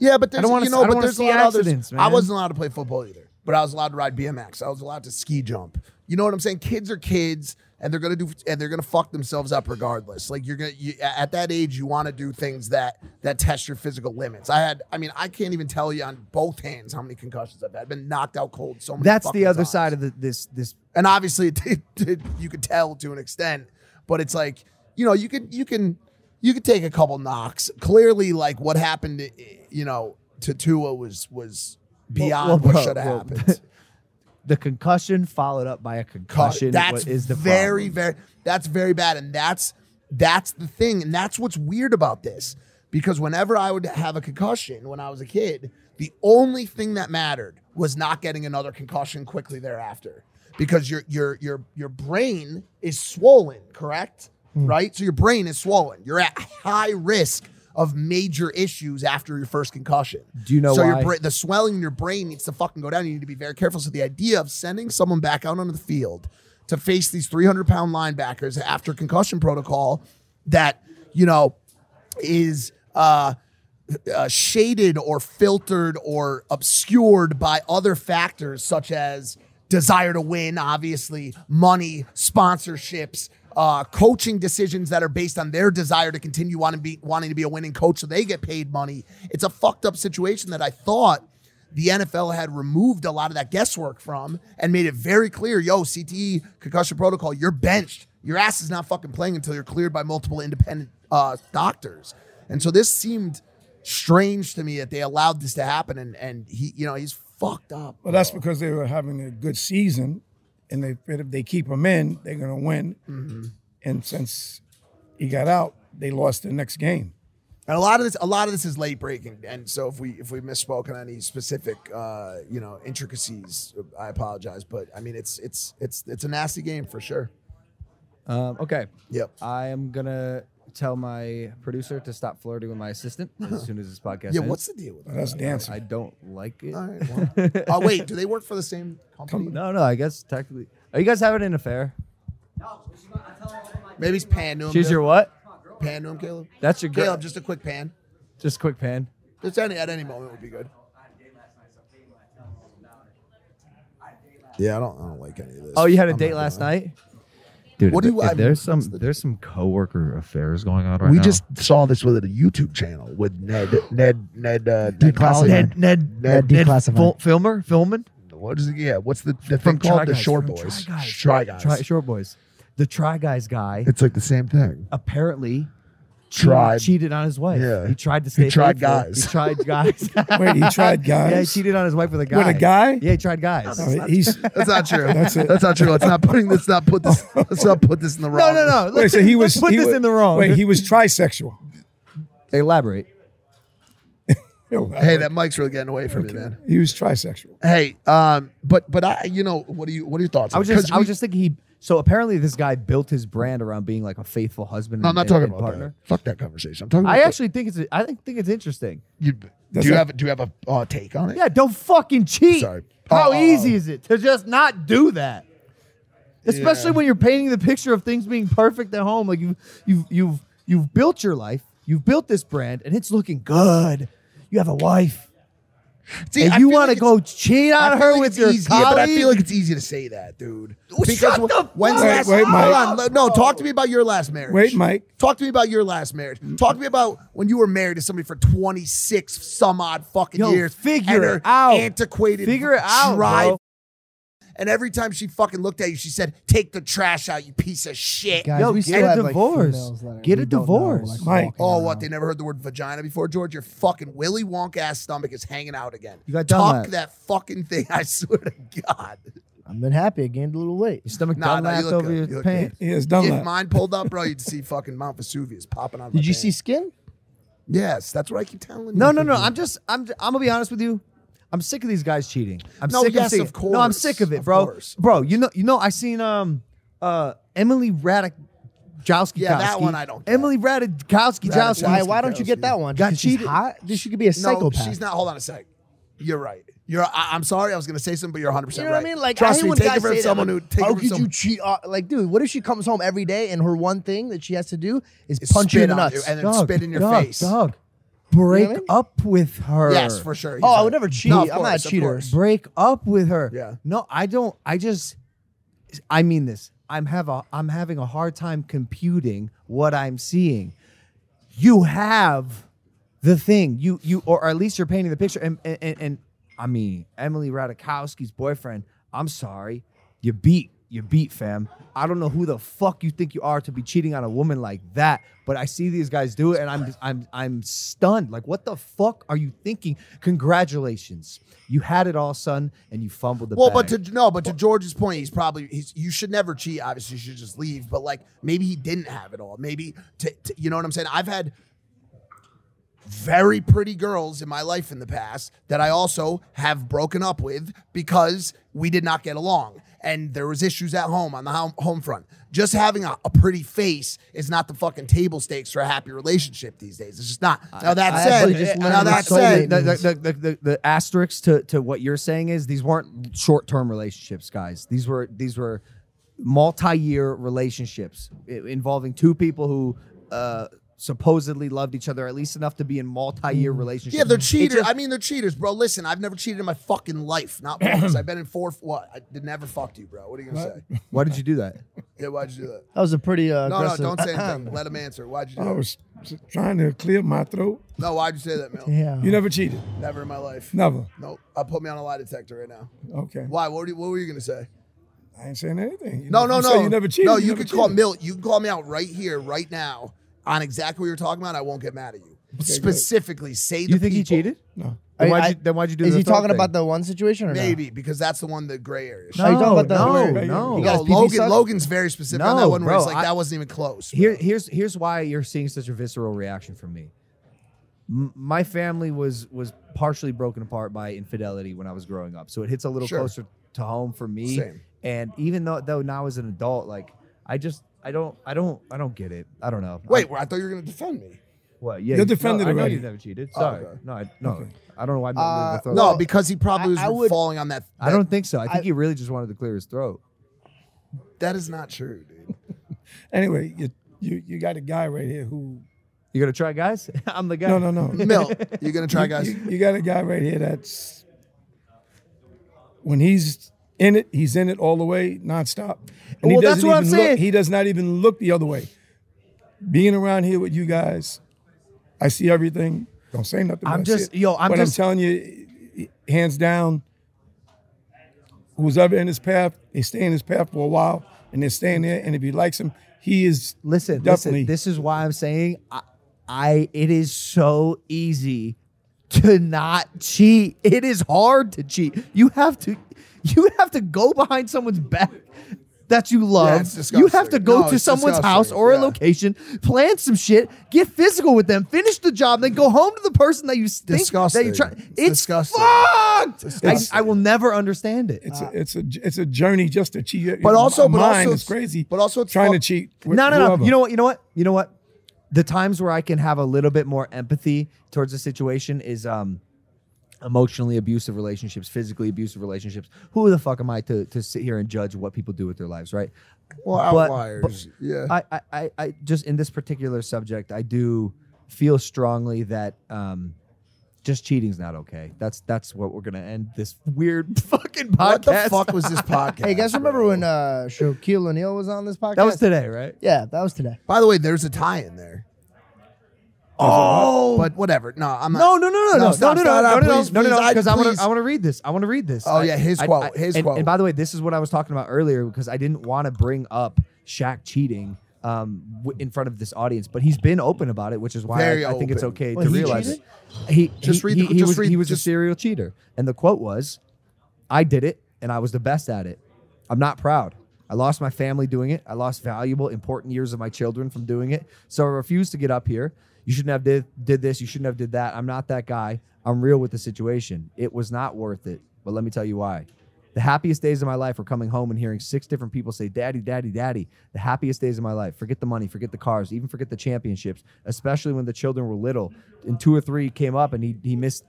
Yeah, but there's, wanna you know, but there's a lot of others. accidents, I wasn't allowed to play football either, but I was allowed to ride BMX. I was allowed to ski jump. You know what I'm saying? Kids are kids, and they're gonna do, and they're gonna fuck themselves up regardless. Like you're gonna, you, at that age, you want to do things that that test your physical limits. I had, I mean, I can't even tell you on both hands how many concussions I've had. I've been knocked out cold so many. That's the other times. side of the, this this and obviously it, it, it- you could tell to an extent but it's like you know you can you can you could take a couple knocks clearly like what happened you know to Tua was was beyond Well, what should have well, happened. The concussion followed up by a concussion. that's is the very problem. very that's very bad and that's that's the thing and that's what's weird about this because whenever i would have a concussion when i was a kid the only thing that mattered was not getting another concussion quickly thereafter because your your your your brain is swollen correct? Hmm. Right? So your brain is swollen. You're at high risk of major issues after your first concussion Do you know so why? your bra- the swelling in your brain needs to fucking go down. You need to be very careful. So the idea of sending someone back out onto the field to face these 300 pound linebackers after concussion protocol that you know is uh, uh, shaded or filtered or obscured by other factors such as desire to win, obviously, money, sponsorships, uh, coaching decisions that are based on their desire to continue wanting to be wanting to be a winning coach, so they get paid money. It's a fucked up situation that I thought the NFL had removed a lot of that guesswork from and made it very clear, yo, CTE concussion protocol, you're benched. Your ass is not fucking playing until you're cleared by multiple independent uh, doctors. And so this seemed strange to me that they allowed this to happen. And and he, you know, he's fucked up. Well, that's because they were having a good season, and they if they keep him in, they're gonna win. Mm-hmm. And since he got out, they lost the next game. And a lot of this, a lot of this is late breaking. And so if we if we misspoke on any specific, uh, you know, intricacies, I apologize. But I mean, it's it's it's it's a nasty game for sure. Um, okay. Yep. I am gonna tell my producer to stop flirting with my assistant as soon as this podcast Yeah, ends. what's the deal with that? That's dancing. I don't like it. All right, well. oh wait, do they work for the same company? No, no. I guess technically. Are you guys having an affair? No, maybe he's pan to him. She's Bill. your what? Pan to him, Caleb. That's your girl. Caleb. Just a quick pan. Just quick pan. Just any at any moment would be good. Yeah, I don't. I don't like any of this. Oh, you had a I'm date not last gonna- night. Dude, What do you- if I- there's some there's some coworker affairs going on right we now. We just saw this with a YouTube channel with Ned, Ned, Ned, uh, Ned Declassified. Collins. Ned, Ned, Ned Ned, declassified. Fil- filmer, filming What is it? Yeah, what's the, the from thing called? Try The Guys, Short from Boys. Try Guys. Try Guys. Try, short boys. The Try Guys guy It's like the same thing. apparently cheated, Tried. cheated on his wife. Yeah. He tried to He stay tried faithful. guys. He tried guys. Wait, he tried guys. Yeah, he cheated on his wife with a guy. With a guy? Yeah, he tried guys. Oh, he's- That's not true. That's it. That's not true. Let's not putting this. Not put this. Let's not put this in the No, wrong. no, no. Wait, so he was put he this was- in the wrong. Wait, he was trisexual. Elaborate. Hey, that mic's really getting away from me, man. He was trisexual. Hey, um, but but I, you know, what do you what are your thoughts? I was it? just, 'Cause I was just thinking he. So apparently, this guy built his brand around being like a faithful husband. No, I'm not and- talking and about partner. that. Fuck that conversation. I'm talking. About I the- actually think it's. I think think it's interesting. You, do Does you that- have do you have a uh, take on it? Yeah, don't fucking cheat. Sorry. How oh, easy is it to just not do that? Especially Yeah. when you're painting the picture of things being perfect at home. Like you, you've you've you've built your life, you've built this brand, and it's looking good. You have a wife. See, and I you want to like go cheat on feel her like with your easy, colleague? yeah, but I feel like it's easy to say that, dude. Because shut the when's the Wait, last? wait, Mike. hold on, no, talk to oh. me about your last marriage. Wait, Mike. Talk to me about your last marriage. Mm. Talk to me about when you were married to somebody for twenty six some odd fucking Yo, years. figure it her out. Antiquated. Figure it out, drive. Bro. And every time she fucking looked at you, she said, "Take the trash out, you piece of shit." Guys, Yo, we get still a have, like, divorce. females that Get we a don't know, divorce. like, Mike. walking Oh, around. what? They never heard the word vagina before, George? Your fucking Willy Wonk ass stomach is hanging out again. You got done Tuck that. that fucking thing. I swear to God. I've been happy. I gained a little weight. Your stomach Nah, done nah, you lapped look over good. your You look pants. He has done if that. mine pulled up, bro, you'd see fucking Mount Vesuvius popping out. Of Did my you pants. see skin? Yes, that's what I keep telling you. No, no, no. I'm just. I'm. I'm gonna be honest with you. I'm sick of these guys cheating. I'm No, sick yes, of, of seeing- No, I'm sick of it, bro. course. Bro, you know, you know, I seen um uh Emily Ratajkowski. Yeah, that one I don't get. Emily Ratajkowski. Ratajkowski. Why, why don't you get that one? Got Because she's cheated. hot? She could be a No, psychopath. she's not. Hold on a sec. You're right. You're. I, I'm sorry. I was gonna say something, but you're 100 You percent know right. what I mean? Like, trust I me. Take guys it from say that, someone like, who. Take How could you cheat? On, like, dude, what if she comes home every day and her one thing that she has to do is Is punch you in the on you nuts? and then spit in your dog, face. Dog. Break what I mean? up with her. Yes, for sure. Oh, He's I would never cheat. No, I'm not a cheater. Break up with her. Yeah. No, I don't. I just. I mean this. I'm have a. I'm having a hard time computing what I'm seeing. You have the thing. You you or at least you're painting the picture. And and, and, and I mean Emily Ratajkowski's boyfriend. I'm sorry. You beat. You beat, fam. I don't know who the fuck you think you are to be cheating on a woman like that, but I see these guys do it, and I'm I'm I'm stunned. Like, what the fuck are you thinking? Congratulations, you had it all, son, and you fumbled the Well, bag. but to no, but to George's point, he's probably he's. You should never cheat. Obviously, you should just leave. But like, maybe he didn't have it all. Maybe to, to you know what I'm saying. I've had very pretty girls in my life in the past that I also have broken up with because we did not get along and there was issues at home on the home, front. Just having a, a pretty face is not the fucking table stakes for a happy relationship these days. It's just not. Now that I- said, now that so said, the, the, the, the, the, the asterisks to, to what you're saying is these weren't short term relationships, guys. These were these were multi year relationships involving two people who uh, supposedly loved each other at least enough to be in multi year relationships. Mm. Yeah, they're cheaters. just- I mean, they're cheaters, bro. Listen, I've never cheated in my fucking life. Not once. I've been in four. What? I did never fucked you, bro. What are you gonna say? Why did you do that? Yeah, why'd you do that? That was a pretty uh, No, no, don't say anything. Let him answer. Why'd you do I that? was trying to clear my throat. No, why'd you say that, Mel? Yeah. You never cheated. Never in my life. Never. Nope. I'll put me on a lie detector right now. Okay. Why? What were you, what were you gonna say? I ain't saying anything. You No, know, no, you no. say You never cheated. No, you, never can call. Milt. You can call me out right here, right now, on exactly what you're talking about. I won't get mad at you. Specifically, say the You think he cheated? No. Then I- why'd I- you, then why'd you do Is the he talking thing? about the one situation or no? Maybe because that's the one the gray area. Are you talking about the No, no. He got No, Logan. Logan's very specific on that No, one where he's bro, like, I- that wasn't even close. bro." Here, here's here's why you're seeing such a visceral reaction from me. M- my family was was partially broken apart by infidelity when I was growing up, so it hits a little Sure. closer to home for me. Same. And even though though now as an adult, like I just I don't I don't I don't get it. I don't know. Wait, I, I thought you were gonna defend me. what? Yeah, You're you- defended no, I know already. you never cheated. Oh, Sorry, okay. no, I, no, Okay. I don't know why. I'm Uh, the throat. No, because he probably I- I was would- falling on that. I don't think so. I think I- he really just wanted to clear his throat. That is not true, dude. Anyway, you, you you got a guy right here who. You gonna try, guys? I'm the guy. No, no, no. Milt, you gonna try, You- guys? You, you got a guy right here that's when he's in it, he's in it all the way, nonstop. And Well, that's what I'm look- saying. he does not even look the other way. Being around here with you guys, I see everything. Don't say nothing. I'm but I see just- yo, I'm but just- I'm telling you, hands down, who's ever in his path, they stay in his path for a while, and they're staying there. And if he likes him, he is Listen, definitely. listen. This is why I'm saying I, I it is so easy to not cheat. It is hard to cheat. You have to you have to go behind someone's back that you love. it's you have to go No, to someone's disgusting. house or a location, plan some shit, get physical with them, finish the job, then go home to the person that you think that you're trying. Disgusting. It's disgusting. fucked. I, disgusting. I will never understand it. It's a it's a it's a journey just to cheat. But also- but also is crazy. But also, trying to cheat. with No, no, no. whoever. You know what? You know what? You know what? The times where I can have a little bit more empathy towards a situation is um emotionally abusive relationships, physically abusive relationships. Who the fuck am I to to sit here and judge what people do with their lives, right? Well, But- outliers, but yeah. I, I, I, I just in this particular subject, I do feel strongly that um just cheating's not okay. That's that's what we're gonna end this weird fucking podcast. What the fuck was this podcast? Hey, guys remember when uh, Shaquille O'Neal was on this podcast? That was today, right? Yeah, that was today. By the way, there's a tie in there. Oh, but whatever. No, I'm not. No, no, no, no, no, stop, no, no, stop, no, no, no, please, no, no, please, no, because I want please. to, I want to read this. I want to read this. Oh, I- yeah, his I- quote, I- his and, quote. And by the way, this is what I was talking about earlier because I didn't want to bring up Shaq cheating um, w- in front of this audience, but he's been open about it, which is why Very I, I think it's open. okay Well, to he realize cheated? he Just he, read he, the- he just was read- he was a serial cheater, and the quote was, "I did it, and I was the best at it. I'm not proud." I lost my family doing it. I lost valuable, important years of my children from doing it. So I refuse to get up here. You shouldn't have did, did this. You shouldn't have did that. I'm not that guy. I'm real with the situation. It was not worth it. But let me tell you why. The happiest days of my life were coming home and hearing six different people say, Daddy, Daddy, Daddy. The happiest days of my life. Forget the money, forget the cars, even forget the championships, especially when the children were little. And two or three came up and he, he missed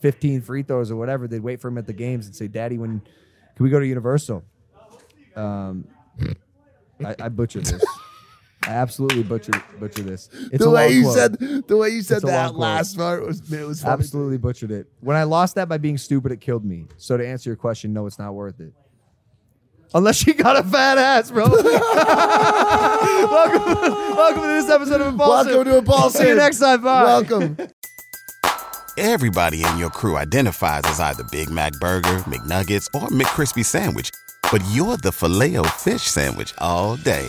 15 free throws or whatever. They'd wait for him at the games and say, Daddy, when can we go to Universal? Um, I, I butchered this. I absolutely butchered butchered this. It's the a way long you quote. said the way you said It's that last part was it was funny. Absolutely butchered it. When I lost that by being stupid, it killed me. So to answer your question, no, it's not worth it. Unless she got a fat ass, bro. welcome, welcome to this episode of Impaulsive. Welcome to Impaulsive. See you next time. Bye. Welcome. Everybody in your crew identifies as either Big Mac Burger, McNuggets, or McCrispy Sandwich. But you're the filet fish Sandwich all day.